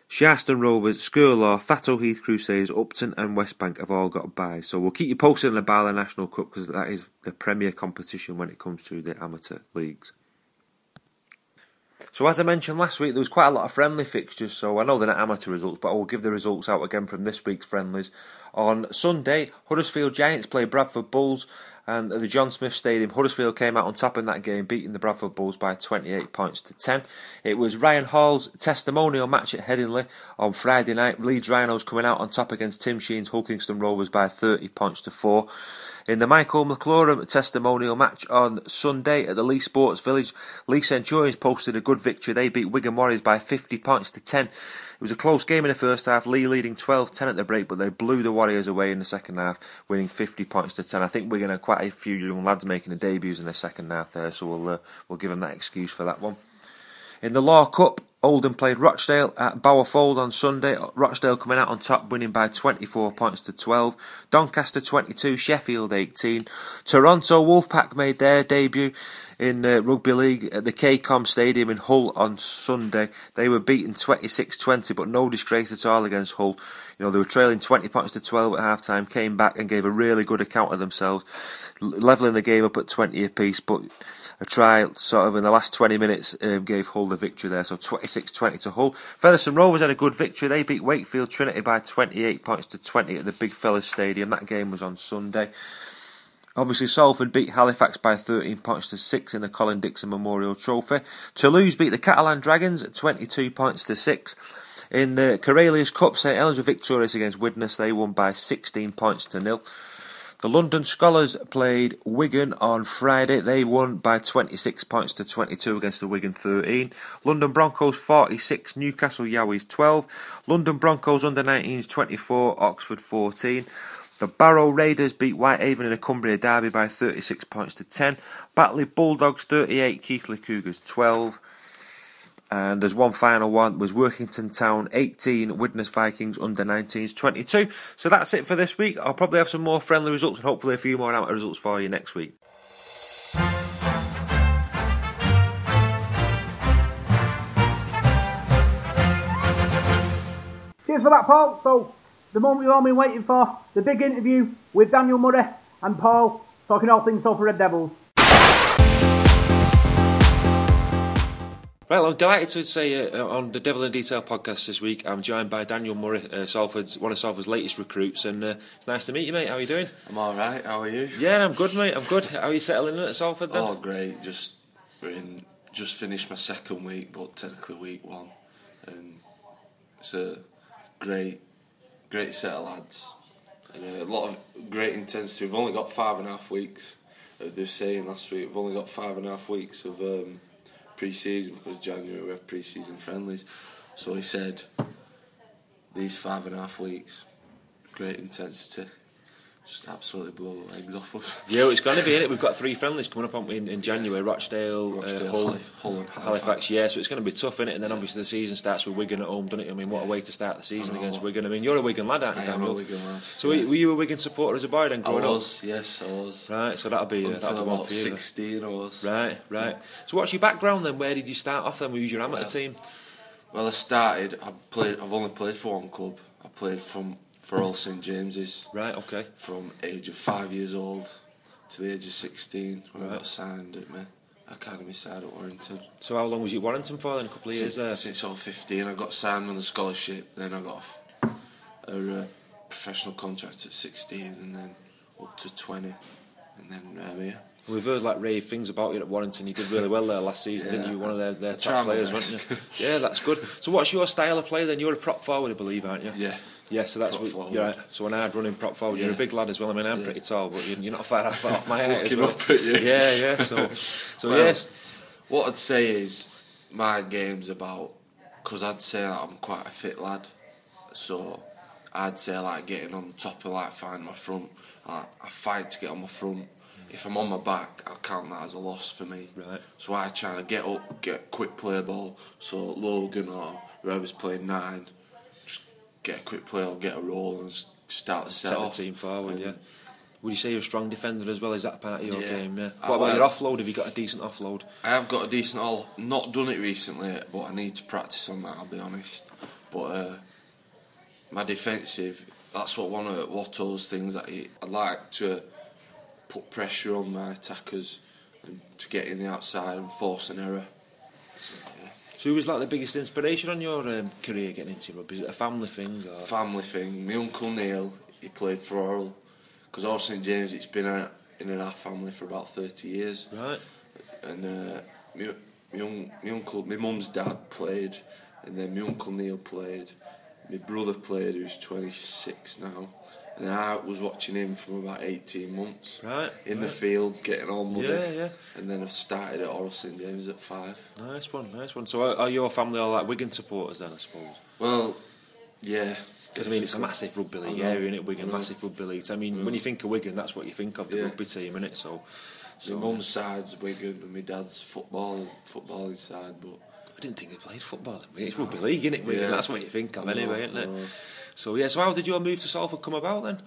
Shaston Rovers, Skirlaugh, Thatto Heath Crusaders, Upton and West Bank have all got buys. So we'll keep you posted on the BARLA National Cup because that is the premier competition when it comes to the amateur leagues. So as I mentioned last week, there was quite a lot of friendly fixtures. So I know they're not amateur results, but I will give the results out again from this week's friendlies. On Sunday, Huddersfield Giants played Bradford Bulls, and at the John Smith Stadium, Huddersfield came out on top in that game, beating the Bradford Bulls by 28 points to 10. It was Ryan Hall's testimonial match at Headingley on Friday night. Leeds Rhinos coming out on top against Tim Sheens' Hulkingston Rovers by 30 points to 4. In the Michael McIlorum testimonial match on Sunday at the Leigh Sports Village, Leigh Centurions posted a good victory. They beat Wigan Warriors by 50 points to 10. It was a close game in the first half, Leigh leading 12 10 at the break, but they blew the Warriors away in the second half, winning 50 points to 10. I think Wigan had quite a few young lads making their debuts in the second half there, so we'll, uh, we'll give them that excuse for that one. In the Law Cup, Oldham played Rochdale at Bowerfold on Sunday. Rochdale coming out on top, winning by 24 points to 12. Doncaster 22, Sheffield 18. Toronto Wolfpack made their debut in rugby league at the KCOM Stadium in Hull on Sunday. They were beaten 26-20, but no disgrace at all against Hull. You know, they were trailing 20 points to 12 at half time, came back and gave a really good account of themselves, levelling the game up at 20 apiece, but a try sort of in the last 20 minutes um, gave Hull the victory there. So 26-20 to Hull. Featherstone Rovers had a good victory. They beat Wakefield Trinity by 28 points to 20 at the Big Fellas Stadium. That game was on Sunday. Obviously, Salford beat Halifax by 13 points to 6 in the Colin Dixon Memorial Trophy. Toulouse beat the Catalan Dragons at 22 points to 6. In the Karalius Cup, St Helens were victorious against Widnes. They won by 16 points to nil. The London Scholars played Wigan on Friday. They won by 26 points to 22 against the Wigan 13. London Broncos 46, Newcastle Yowies 12. London Broncos under 19s 24, Oxford 14. The Barrow Raiders beat Whitehaven in a Cumbria derby by 36 points to 10. Batley Bulldogs 38, Keighley Cougars 12. And there's one final one was Workington Town 18, Widnes Vikings under 19s 22. So that's it for this week. I'll probably have some more friendly results and hopefully a few more amateur results for you next week. Cheers for that, Paul. So, the moment we've all been waiting for, the big interview with Daniel Murray and Paul, talking all things Salford Red Devils. Well, I'm delighted to say uh, on the Devil in Detail podcast this week, I'm joined by Daniel Murray, uh, Salford's one of Salford's latest recruits, and uh, it's nice to meet you, mate. How are you doing? I'm all right. How are you? Yeah, I'm good, mate. I'm good. How are you settling in at Salford then? Oh, great. Just we're in. Just finished my second week, but technically week one, and it's a great, great set of lads, and a lot of great intensity. We've only got five and a half weeks. Uh, they were saying last week we've only got five and a half weeks of um, pre-season because January we have pre-season friendlies. So he said these five and a half weeks, great intensity, just absolutely blow the legs off us. [LAUGHS] Yeah, it's going to be in it. We've got three friendlies coming up in, in January: Rochdale, Rochdale, uh, Hull, Halif- Hull and Halifax. Halifax. Yeah, so it's going to be tough in it. And then obviously the season starts with Wigan at home, doesn't it? I mean, what a way to start the season I against Wigan. I mean, you're a Wigan lad, aren't you, I am a Wigan lad. So you- were you a Wigan supporter as a boy then I growing up? was, yes, I was. Right, so that'll be uh, that'll Until be one for you. 16, I was. Right, right. So what's your background then? Where did you start off then? Were you your amateur team? Well, I started. I played. I've only played for one club. I played from for Orrell St James's Right, okay. from age of five years old to the age of sixteen when I got signed at my academy side at Warrington. So how long was you at Warrington for then? A couple of years Since, there? since I was fifteen, I got signed on a scholarship. Then I got a, uh, professional contract at sixteen, and then up to twenty, and then I'm here. We've heard like rave things about you at Warrington. You did really well there last season, didn't you? One of their, their top players, weren't you? Yeah, that's good. So what's your style of play then? You're a prop forward, I believe, aren't you? Yeah. Yeah, so that's what, forward. you're right. So an hard running prop forward. You're a big lad as well. I mean, I'm Yeah. pretty tall, but you're, not far off, off my height Looking well. up at you. Yeah, yeah. So, [LAUGHS] so Well, yes, What I'd say is my game's about because I'd say I'm quite a fit lad, so I'd say like getting on top of like finding my front. Like, I fight to get on my front. If I'm on my back, I'll count that as a loss for me. Right. So I try to get up, get quick play ball. So Logan or whoever's playing nine, get a quick play or get a roll and start to set set the team forward. And Yeah. Would you say you're a strong defender as well? Is that part of your Yeah. game? Yeah. I What about will. your offload? Have you got a decent offload? I have got a decent all. Not done it recently, but I need to practice on that. I'll be honest. But uh, my defensive, that's what one of Watto's things that he, I like to put pressure on my attackers and to get in the outside and force an error. So. So who was like the biggest inspiration on your um, career getting into rugby? Is it a family thing? Or? Family thing. My uncle Neil, he played for Orrell because Orrell St James. It's been a, in our family for about thirty years. Right. and uh, my, my, un- my uncle, my mum's dad played, and then my uncle Neil played. My brother played, who's 26 now, and I was watching him from about 18 months. Right, In the field, getting on with Yeah, it. yeah. And then I've started at Orrell St James at five. Nice one, nice one. So are, are your family all like Wigan supporters then? I suppose. Well, yeah. Because I mean, it's a massive rugby league area, isn't it? Wigan, massive rugby league. I mean, when mm. you think of Wigan, that's what you think of the Yeah. rugby team, isn't it? So, so My mum's side's Wigan, and my dad's football, footballing side, but I didn't think they played football. It's rugby league, isn't it? Yeah. that's what you think of anyway, isn't it? So yeah. So how did your move to Salford come about then?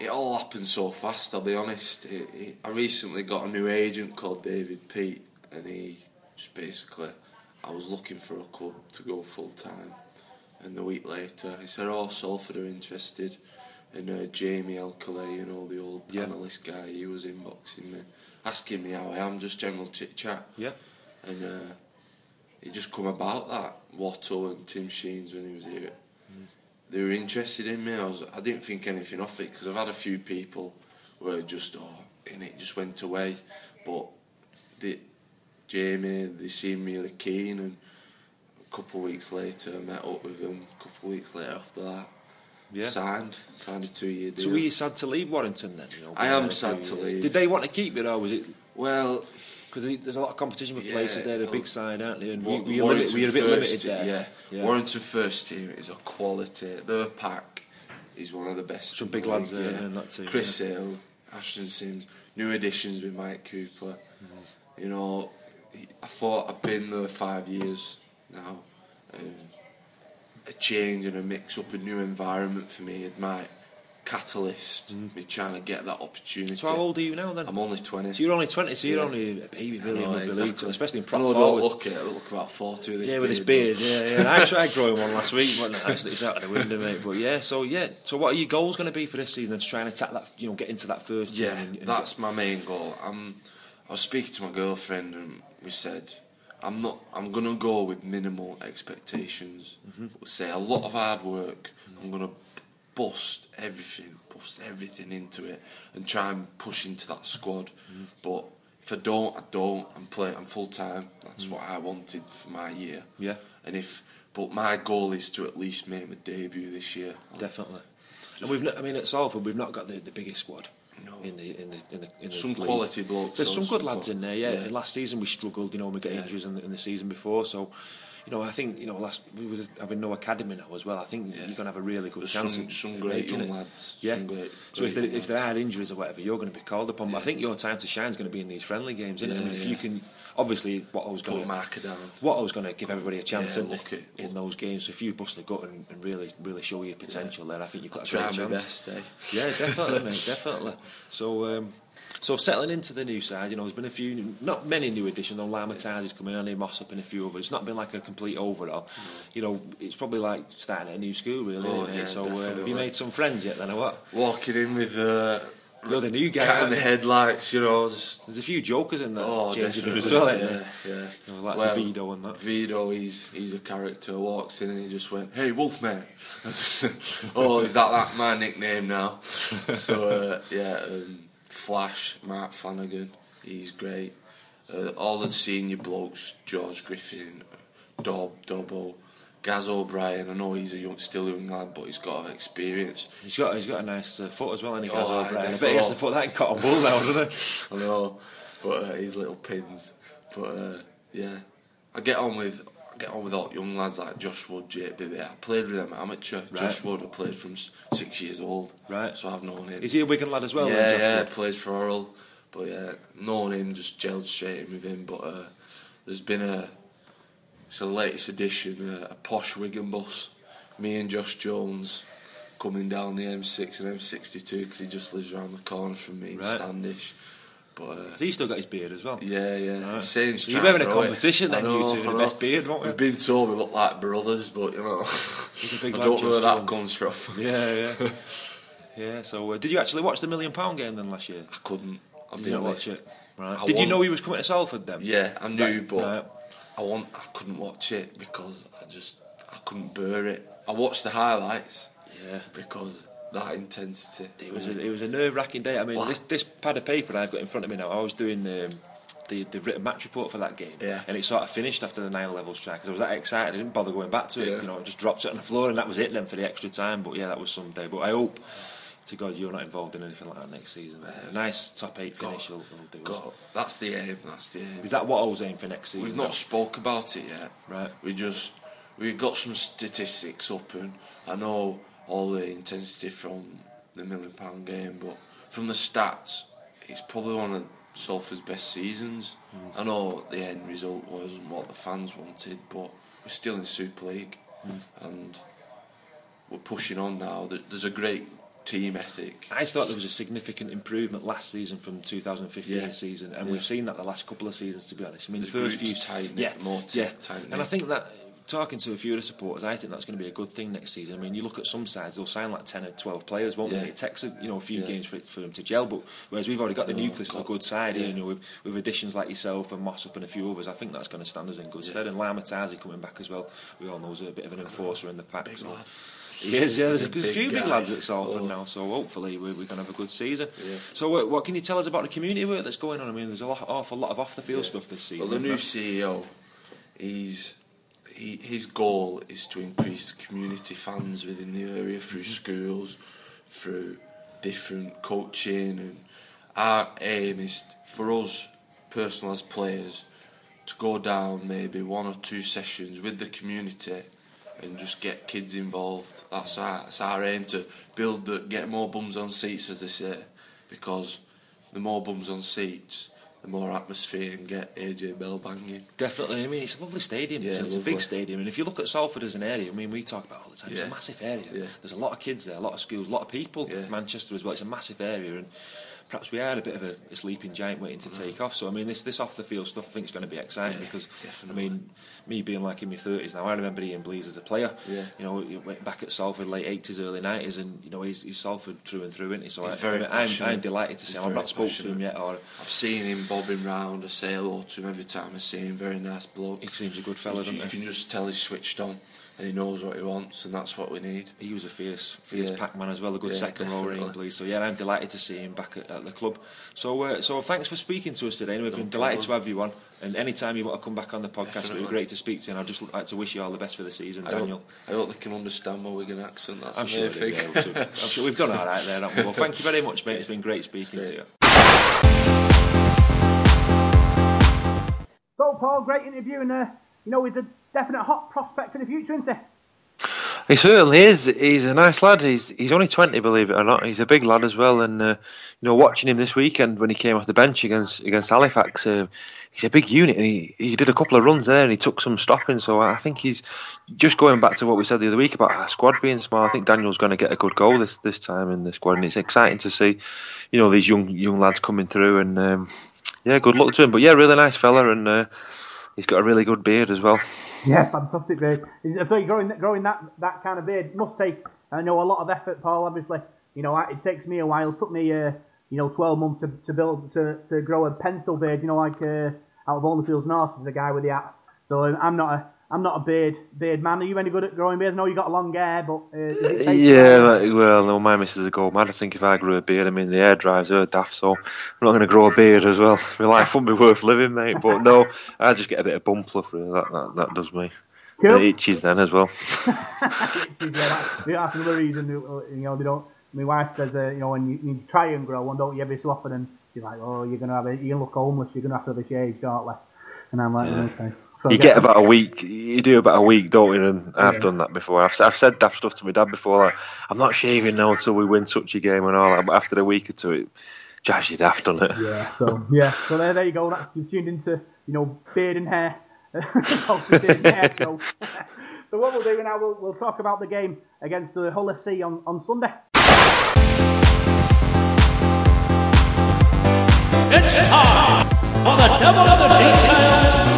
it all happened so fast. I'll be honest. It, it, I recently got a new agent called David Pete, and he just basically, I was looking for a club to go full time, and the week later he said, "Oh, Salford are interested," and uh, Jamie Alcalay, you know, the old Yeah. panelist guy, he was inboxing me, asking me how I am, just general chit chat, Yeah. and uh, it just come about that Watto and Tim Sheens when he was here. They were interested in me. I was. I didn't think anything of it because I've had a few people where just oh, and it just went away. But the Jamie, they seemed really keen, and a couple of weeks later, I met up with them. A couple of weeks later after that, Yeah. signed, signed a two-year deal. So were you sad to leave Warrington then? You know, I am sad to leave. Did they want to keep you or was it? well, Because there's a lot of competition with Yeah, places there, they're a big side, aren't they? And were, you limit, were you a bit first limited there? Yeah. Warrington first team is a quality. Their pack is one of the best. Some big the lads there in that team, Chris Hill, Ashton Sims, new additions with Mike Cooper. Mm-hmm. You know, I thought I've been there five years now. Um, a change and a mix up, a new environment for me. It might catalyst me trying to get that opportunity. Mm. So how old are you now then? I'm only 20. So you're only 20, so you're Yeah. only a baby really I know, exactly. especially in I prop know I forward. don't look it. I look about 40 with this yeah, with his beard, yeah, yeah. I tried growing one last week, but it's, out of the window, mate. But yeah, so yeah, so what are your goals going to be for this season? And to try and attack that, you know, get into that first team. Yeah, and, and that's my main goal. I'm, I was speaking to my girlfriend and we said, I'm not. I'm gonna go with minimal expectations. Mm-hmm. We'll say a lot of hard work. I'm gonna bust everything, bust everything into it, and try and push into that squad. Mm-hmm. But if I don't, I don't. I'm playing. I'm full time. That's what I wanted for my year. Yeah. And if, but my goal is to at least make my debut this year. Definitely. And we've not, I mean, at Salford, we've not got the, the biggest squad. No. In the in the in the, in the Some league. quality blokes, There's some good some lads in there. Yeah. yeah. Last season we struggled. You know, we got Yeah. injuries in the, in the season before. So, you know, I think you know last we were having no academy now as well. I think Yeah. you're going to have a really good There's chance. some- in- some in great young it. lads, Yeah. some great- so if there, if there are injuries or whatever, you're going to be called upon. But I think your time to shine is going to be in these friendly games, isn't it? I Yeah, mean, if you can, obviously, what I was going a marker down. what I was going to give everybody a chance Yeah, look it, it. in those games. So if you bust the gut and, and really, really show your potential, then I think you've got a Try great chance. best, eh? Yeah, definitely, [LAUGHS] mate, definitely. So, um, so settling into the new side, you know, there's been a few, not many new additions. No Lama Tasi coming on, Moss up and a few others. It's not been like a complete overhaul. You know, it's probably like starting a new school, really. Oh, isn't it? yeah, so, uh, have you made some friends yet? Then or what? Walking in with the You're the new guy. cat in the headlights, you know. Just, There's a few jokers in there. oh, definitely. as well, yeah, yeah. You know, lots of Vito and that. Vito, he's he's a character. Walks in and he just went, "Hey, Wolfman." [LAUGHS] oh, is that that my nickname now? [LAUGHS] so uh, yeah, um, Flash, Mark Flanagan, he's great. Uh, all the senior blokes, George Griffin, Dob, Dobbo, Gaz O'Brien. I know he's a young, still a young lad, but he's got experience. He's got he's got a nice uh, foot as well, and he Oh, has I O'Brien. I bet he has to put that in cotton wool now, doesn't he? [LAUGHS] I know, but uh, his little pins. But uh, yeah, I get on with get on with all young lads like Josh Wood, Jake Bibby. I played with them amateur. Right. Josh Wood, I played from six years old. Right. So I've known him. Is he a Wigan lad as well? yeah, then, yeah, Wood? plays for Orrell. But yeah, known him, just gelled straight in with him. But uh, there's been a it's the latest edition, uh, a posh Wigan bus. Me and Josh Jones coming down the M6 and M62 because he just lives around the corner from me in Right. Standish. But uh, he still got his beard as well? yeah, yeah. Right. Saying So you're having a it. competition then, I you two, I the best beard, won't we? We've been told we look like brothers, but you know, [LAUGHS] [LAUGHS] I don't know where that comes from. [LAUGHS] Yeah, yeah. yeah, so uh, did you actually watch the million pound game then last year? I couldn't. I'll Did you honest. watch it? Right. I Did you know he was coming to Salford then? Yeah, I knew, Right, but right. I want. I couldn't watch it because I just I couldn't bear it. I watched the highlights. Yeah. because that intensity. It was a, it was a nerve wracking day. I mean, Wow. this this pad of paper I've got in front of me now. I was doing um, the the written match report for that game, Yeah. and it sort of finished after the nine level strike. 'cause I was that excited, I didn't bother going back to it. Yeah. You know, I just dropped it on the floor, and that was it then for the extra time. But yeah, that was some day. But I hope to God you're not involved in anything like that next season. A nice top eight finish will, will do. us. That's the aim. That's the aim. Is that what I was aiming for next season? We've not spoke about it yet. Right. We just we've got some statistics up, and I know all the intensity from the million pound game, but from the stats, it's probably one of Salford's best seasons. Hmm. I know the end result wasn't what the fans wanted, but we're still in Super League, Hmm. and we're pushing on now. There's a great team ethic. I thought there was a significant improvement last season from 2015 Yeah. season, and Yeah. we've seen that the last couple of seasons. To be honest, I mean, The the, first few tight-knit, yeah, more t- yeah, tight-knit. and I think that talking to a few of the supporters, I think that's going to be a good thing next season. I mean, you look at some sides; they'll sign like 10 or 12 players, won't Yeah. they? It takes a, you know a few Yeah. games for, it, for them to gel, but whereas we've already got the Oh, nucleus of a good side here, you know, with, with additions like yourself and Moss up and a few others, I think that's going to stand us in good stead. And Lama Tasi coming back as well. We all know he's a bit of an enforcer in the pack. Big so- lad. he is, yeah. There's a, a there's a big few big guy. lads at Salford Oh. now, so hopefully we're, we're going to have a good season. Yeah. So, uh, what can you tell us about the community work that's going on? I mean, there's a lot, awful lot of off the field Yeah. stuff this season. Well, the new CEO, he's he, his goal is to increase community fans within the area through mm-hmm. schools, through different coaching, and our aim is for us, personal as players, to go down maybe one or two sessions with the community and just get kids involved. That's our, that's our aim to build, the, get more bums on seats, as they say, because the more bums on seats, the more atmosphere and get AJ Bell banging. Definitely. I mean, it's a lovely stadium. Yeah, it's, it's a big stadium, and if you look at Salford as an area, I mean, we talk about it all the time. It's a massive area. Yeah. There's a lot of kids there, a lot of schools, a lot of people. Yeah. Manchester as well. It's a massive area, and perhaps we are a bit of a, a sleeping giant waiting to mm. take off. So, I mean, this this off the field stuff, I think is going to be exciting Yeah, because, definitely. I mean, me being like in my thirties now, I remember Ian Blease as a player. Yeah. You know, he went back at Salford late eighties, early nineties, and you know, he's, he's Salford through and through, isn't he? So He's I, very I'm, I'm delighted to see He's him. I've not spoke to him yet, or I've seen him bobbing round. I say hello to him every time I see him. Very nice bloke. he seems a good fellow, you, doesn't you he? can just tell he's switched on and he knows what he wants, and that's what we need. He was a fierce, fierce Yeah. pack man as well, a good Yeah, second rower in definitely. So yeah, I'm delighted to see him back at, at the club. So uh, so thanks for speaking to us today. and We've No been delighted to have you on. And anytime you want to come back on the podcast, it'd be great to speak to you. And I'd just like to wish you all the best for the season, I Daniel. hope, I hope they can understand my Wigan accent. That's I'm the sure, they thing. will, so I'm sure we've done all right there. we? Well, thank you very much, mate. It's been great speaking to you. So, Paul, great interview, and uh, you know, he's a definite hot prospect for the future, isn't he? He certainly is. He's a nice lad. He's he's only twenty, believe it or not. He's a big lad as well. And uh, you know, watching him this weekend when he came off the bench against against Halifax, uh, he's a big unit, and he, he did a couple of runs there, and he took some stopping. So I think he's just going back to what we said the other week about our squad being small. I think Daniel's going to get a good goal this this time in the squad, and it's exciting to see, you know, these young young lads coming through. And um, yeah, good luck to him. But yeah, really nice fella, and uh, he's got a really good beard as well. Yeah, fantastic beard. I think growing growing that that kind of beard must take I know a lot of effort, Paul. Obviously, you know it takes me a while. It took me uh, you know 12 months to, to build to, to grow a pencil beard. You know, like uh, out of Onlyfields North is the guy with the hat. So I'm not a I'm not a beard beard man. Are you any good at growing beards? I know you got a long hair, but uh, it Yeah, like, well, no, my missus would go mad. I think if I grew a beard, I mean, the hair drives her daft, so I'm not going to grow a beard as well. [LAUGHS] My life wouldn't be worth living, mate. But no, I just get a bit of bum fluff, really. That, that, that does me. Cool. It itches then as well. [LAUGHS] yeah, that's, that's another reason. You know, they don't. My wife says, uh, you know, when you, you try and grow one, don't you every so often, and she's like, oh, you're gonna have a, you're gonna look homeless. You're gonna have to have a shave shortly. And I'm like, okay. So You get about a week, you do about a week, don't you? And I've Yeah. done that before. I've, I've said daft stuff to my dad before, like, I'm not shaving now until we win such a game and all that. But after a week or two, it drives you daft on it. Yeah. So yeah. So there, there you go. That's you've tuned into, you know, beard and hair. [LAUGHS] Beard and hair. So, [LAUGHS] so what we'll do now, we'll, we'll talk about the game against the Hull FC on, on Sunday. It's time for the Devil in the Details Big Match Review.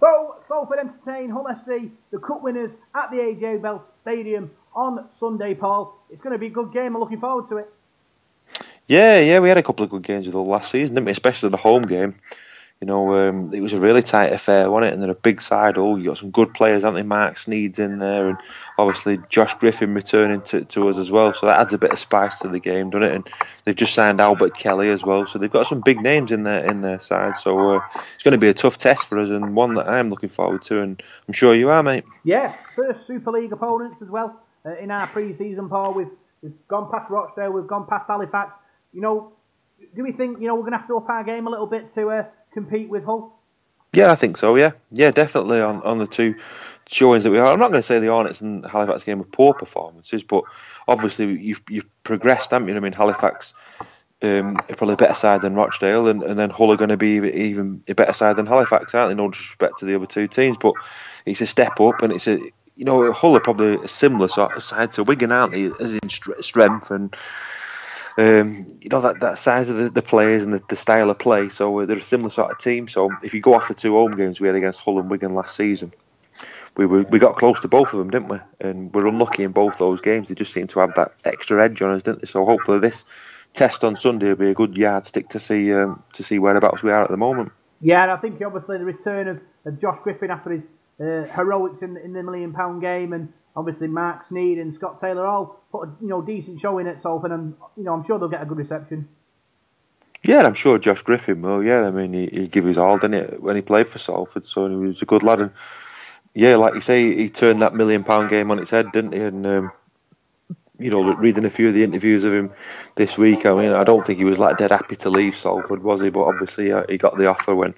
So, Salford entertain Hull FC, the cup winners at the AJ Bell Stadium on Sunday, Paul. It's going to be a good game. I'm looking forward to it. Yeah, yeah, we had a couple of good games last season, didn't we? Especially the home game. You know, um, it was a really tight affair, wasn't it? And they're a big side. Oh, you got some good players, haven't they? Marc Sneyd's in there, and obviously Josh Griffin returning to, to us as well. So that adds a bit of spice to the game, doesn't it? And they've just signed Albert Kelly as well, so they've got some big names in their in their side. So uh, it's going to be a tough test for us, and one that I'm looking forward to, and I'm sure you are, mate. Yeah, first Super League opponents as well uh, in our pre-season, Paul. We've, we've gone past Rochdale, we've gone past Halifax. You know, do we think you know we're going to have to up our game a little bit to uh, compete with Hull? Yeah, I think so. Yeah, yeah, definitely on, on the two showings that we are. I'm not going to say the Hornets and Halifax game were poor performances, but obviously you've you've progressed, haven't you? I mean, Halifax um, are probably a better side than Rochdale, and, and then Hull are going to be even a better side than Halifax, aren't they? No disrespect to the other two teams, but it's a step up, and it's a you know Hull are probably a similar sort of side to Wigan, aren't they? As in strength and um, you know that, that size of the, the players and the, the style of play. So uh, they're a similar sort of team. So if you go off the two home games we had against Hull and Wigan last season, we were, we got close to both of them, didn't we? And we're unlucky in both those games. They just seem to have that extra edge on us, didn't they? So hopefully this test on Sunday will be a good yardstick to see um, to see whereabouts we are at the moment. Yeah, and I think obviously the return of, of Josh Griffin after his uh, heroics in, in the million pound game, and obviously Marc Sneyd and Scott Taylor all put a you know decent showing at Salford, and you know I'm sure they'll get a good reception. Yeah, I'm sure Josh Griffin will. Yeah, I mean he, he gave his all, didn't he, when he played for Salford? So he was a good lad. And yeah, like you say, he turned that million pound game on its head, didn't he? And um, you know, reading a few of the interviews of him this week, I mean, I don't think he was like dead happy to leave Salford, was he? But obviously, uh, he got the offer when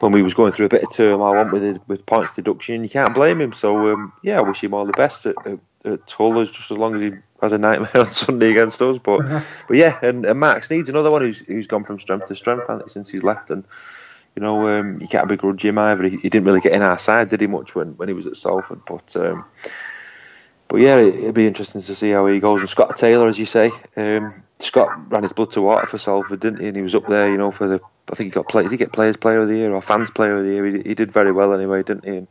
when we was going through a bit of turmoil, want with it, with points deduction. You can't blame him. So um, yeah, I wish him all the best at, at, at Hull, as just as long as he has a nightmare [LAUGHS] on Sunday against us. But [LAUGHS] but yeah, and, and Marc Sneyd another one who's who's gone from strength to strength since he's left and. You know, um, you can't begrudge him either. He, he, didn't really get in our side, did he, much when, when he was at Salford? But um, but yeah, it, would be interesting to see how he goes. And Scott Taylor, as you say, um, Scott ran his blood to water for Salford, didn't he? And he was up there, you know, for the. I think he got play. Did he get Players Player of the Year or Fans Player of the Year? He, he did very well anyway, didn't he? And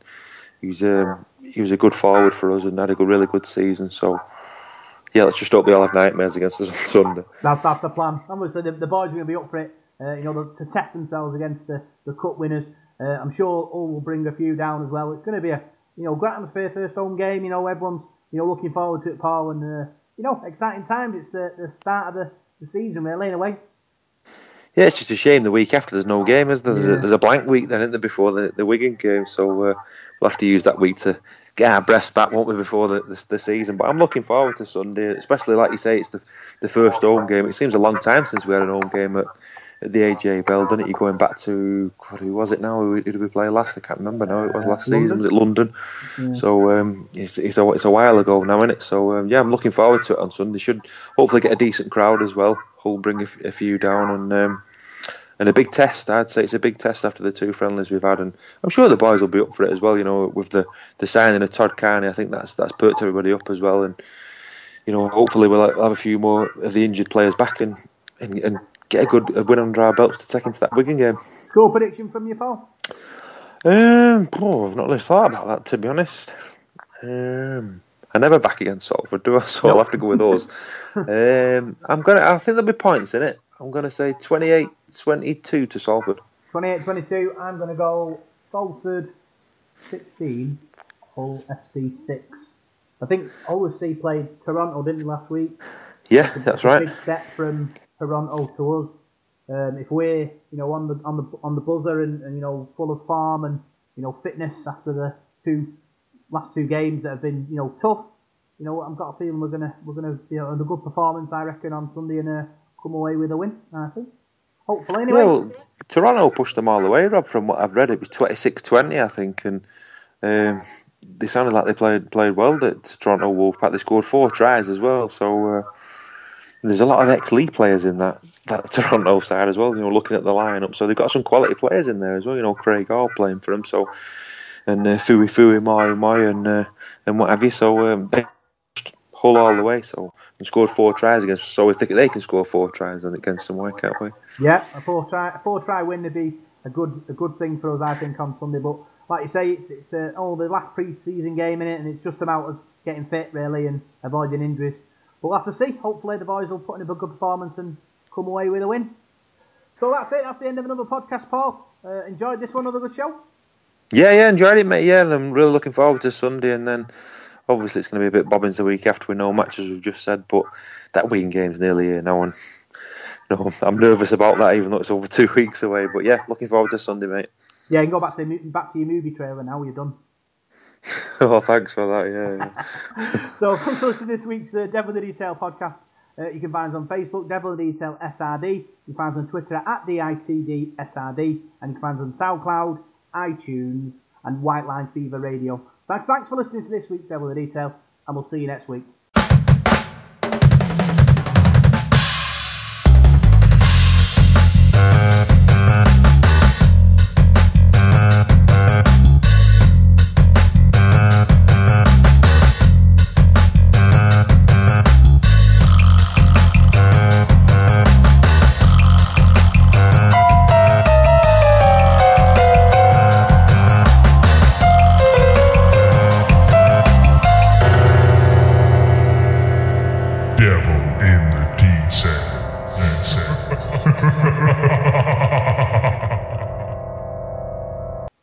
he was um, he was a good forward for us and had a good, really good season. So yeah, let's just hope they all have nightmares against us [LAUGHS] on Sunday. That's that's the plan. Obviously, the, the boys are going to be up for it. Uh, you know, to test themselves against the, the cup winners. Uh, I'm sure all will bring a few down as well. It's going to be a you know atmosphere, first home game. You know, everyone's you know, looking forward to it, Paul, and uh, you know, exciting times. It's the, the start of the, the season, really, in a way. Yeah, it's just a shame the week after there's no game, is there? There's, yeah. a, there's a blank week then, isn't there, before the, the Wigan game? So uh, we'll have to use that week to get our breath back, won't we, before the, the, the, season? But I'm looking forward to Sunday, especially like you say, it's the the first home game. It seems a long time since we had an home game at at the AJ Bell, didn't it? You're going back to God, who was it now? Who did we play last? I can't remember now. It was last London. season. Was it London? Yeah. So um, it's, it's, a, it's a while ago now, isn't it? So um, yeah, I'm looking forward to it on Sunday. Should hopefully get a decent crowd as well. Hull bring a, f- a few down and. Um, and a big test, I'd say it's a big test after the two friendlies we've had, and I'm sure the boys will be up for it as well. You know, with the, the signing of Todd Carney, I think that's that's perked everybody up as well, and you know, hopefully we'll have a few more of the injured players back and, and, and get a good a win under our belts to take into that Wigan game. Score prediction from you, Paul? Um, oh, I've not really thought about that to be honest. Um, I never back against Salford, do I? [LAUGHS] So I'll have to go with those. [LAUGHS] um, I'm gonna. I think there'll be points in it. I'm gonna say 28-22 to Salford. 28-22. I'm gonna go Salford 16, Hull FC 6. I think Hull FC played Toronto, didn't last week? Yeah, that's right. Big step from Toronto to us. Um, if we're you know on the on the on the buzzer and, and, you know full of farm and you know fitness after the two last two games that have been you know tough, you know I've got a feeling we're gonna we're gonna you know, a good performance I reckon on Sunday and uh, come away with a win. I think. Hopefully, anyway. Well, Toronto pushed them all the way, Rob. From what I've read, it was 26-20, I think, and um, they sounded like they played played well. That Toronto Wolfpack they scored four tries as well, so. Uh, there's a lot of ex Leigh players in that, that [LAUGHS] Toronto side as well. You know, looking at the lineup, so they've got some quality players in there as well. You know, Craig Hall playing for them, so and uh, Fuifui Moimoi and uh, and what have you. So um, they Hull all the way. So and scored four tries against. So if they, they can score four tries against them, why can't we? Yeah, a four try a four try win would be a good a good thing for us, I think, on Sunday. But like you say, it's it's uh, oh the last pre-season game in it, and it's just about us getting fit really and avoiding injuries. We'll have to see. Hopefully, the boys will put in a good performance and come away with a win. So that's it. That's the end of another podcast, Paul. Uh, enjoyed this one, another good show. Yeah, yeah, enjoyed it, mate. Yeah, and I'm really looking forward to Sunday, and then obviously it's going to be a bit bobbins the week after we know matches we've just said, but that Wigan game's nearly here now, and no, I'm nervous about that, even though it's over two [LAUGHS] weeks away. But yeah, looking forward to Sunday, mate. Yeah, you can go back to back to your movie trailer now. You're done. [LAUGHS] oh, thanks for that. Yeah. [LAUGHS] so, thanks for listening to this week's uh, Devil in the Detail podcast. Uh, you can find us on Facebook, Devil in the Detail SRD. You can find us on Twitter at DITD SRD. And you can find us on SoundCloud, iTunes, and White Line Fever Radio. Thanks, thanks for listening to this week's Devil in the Detail, and we'll see you next week.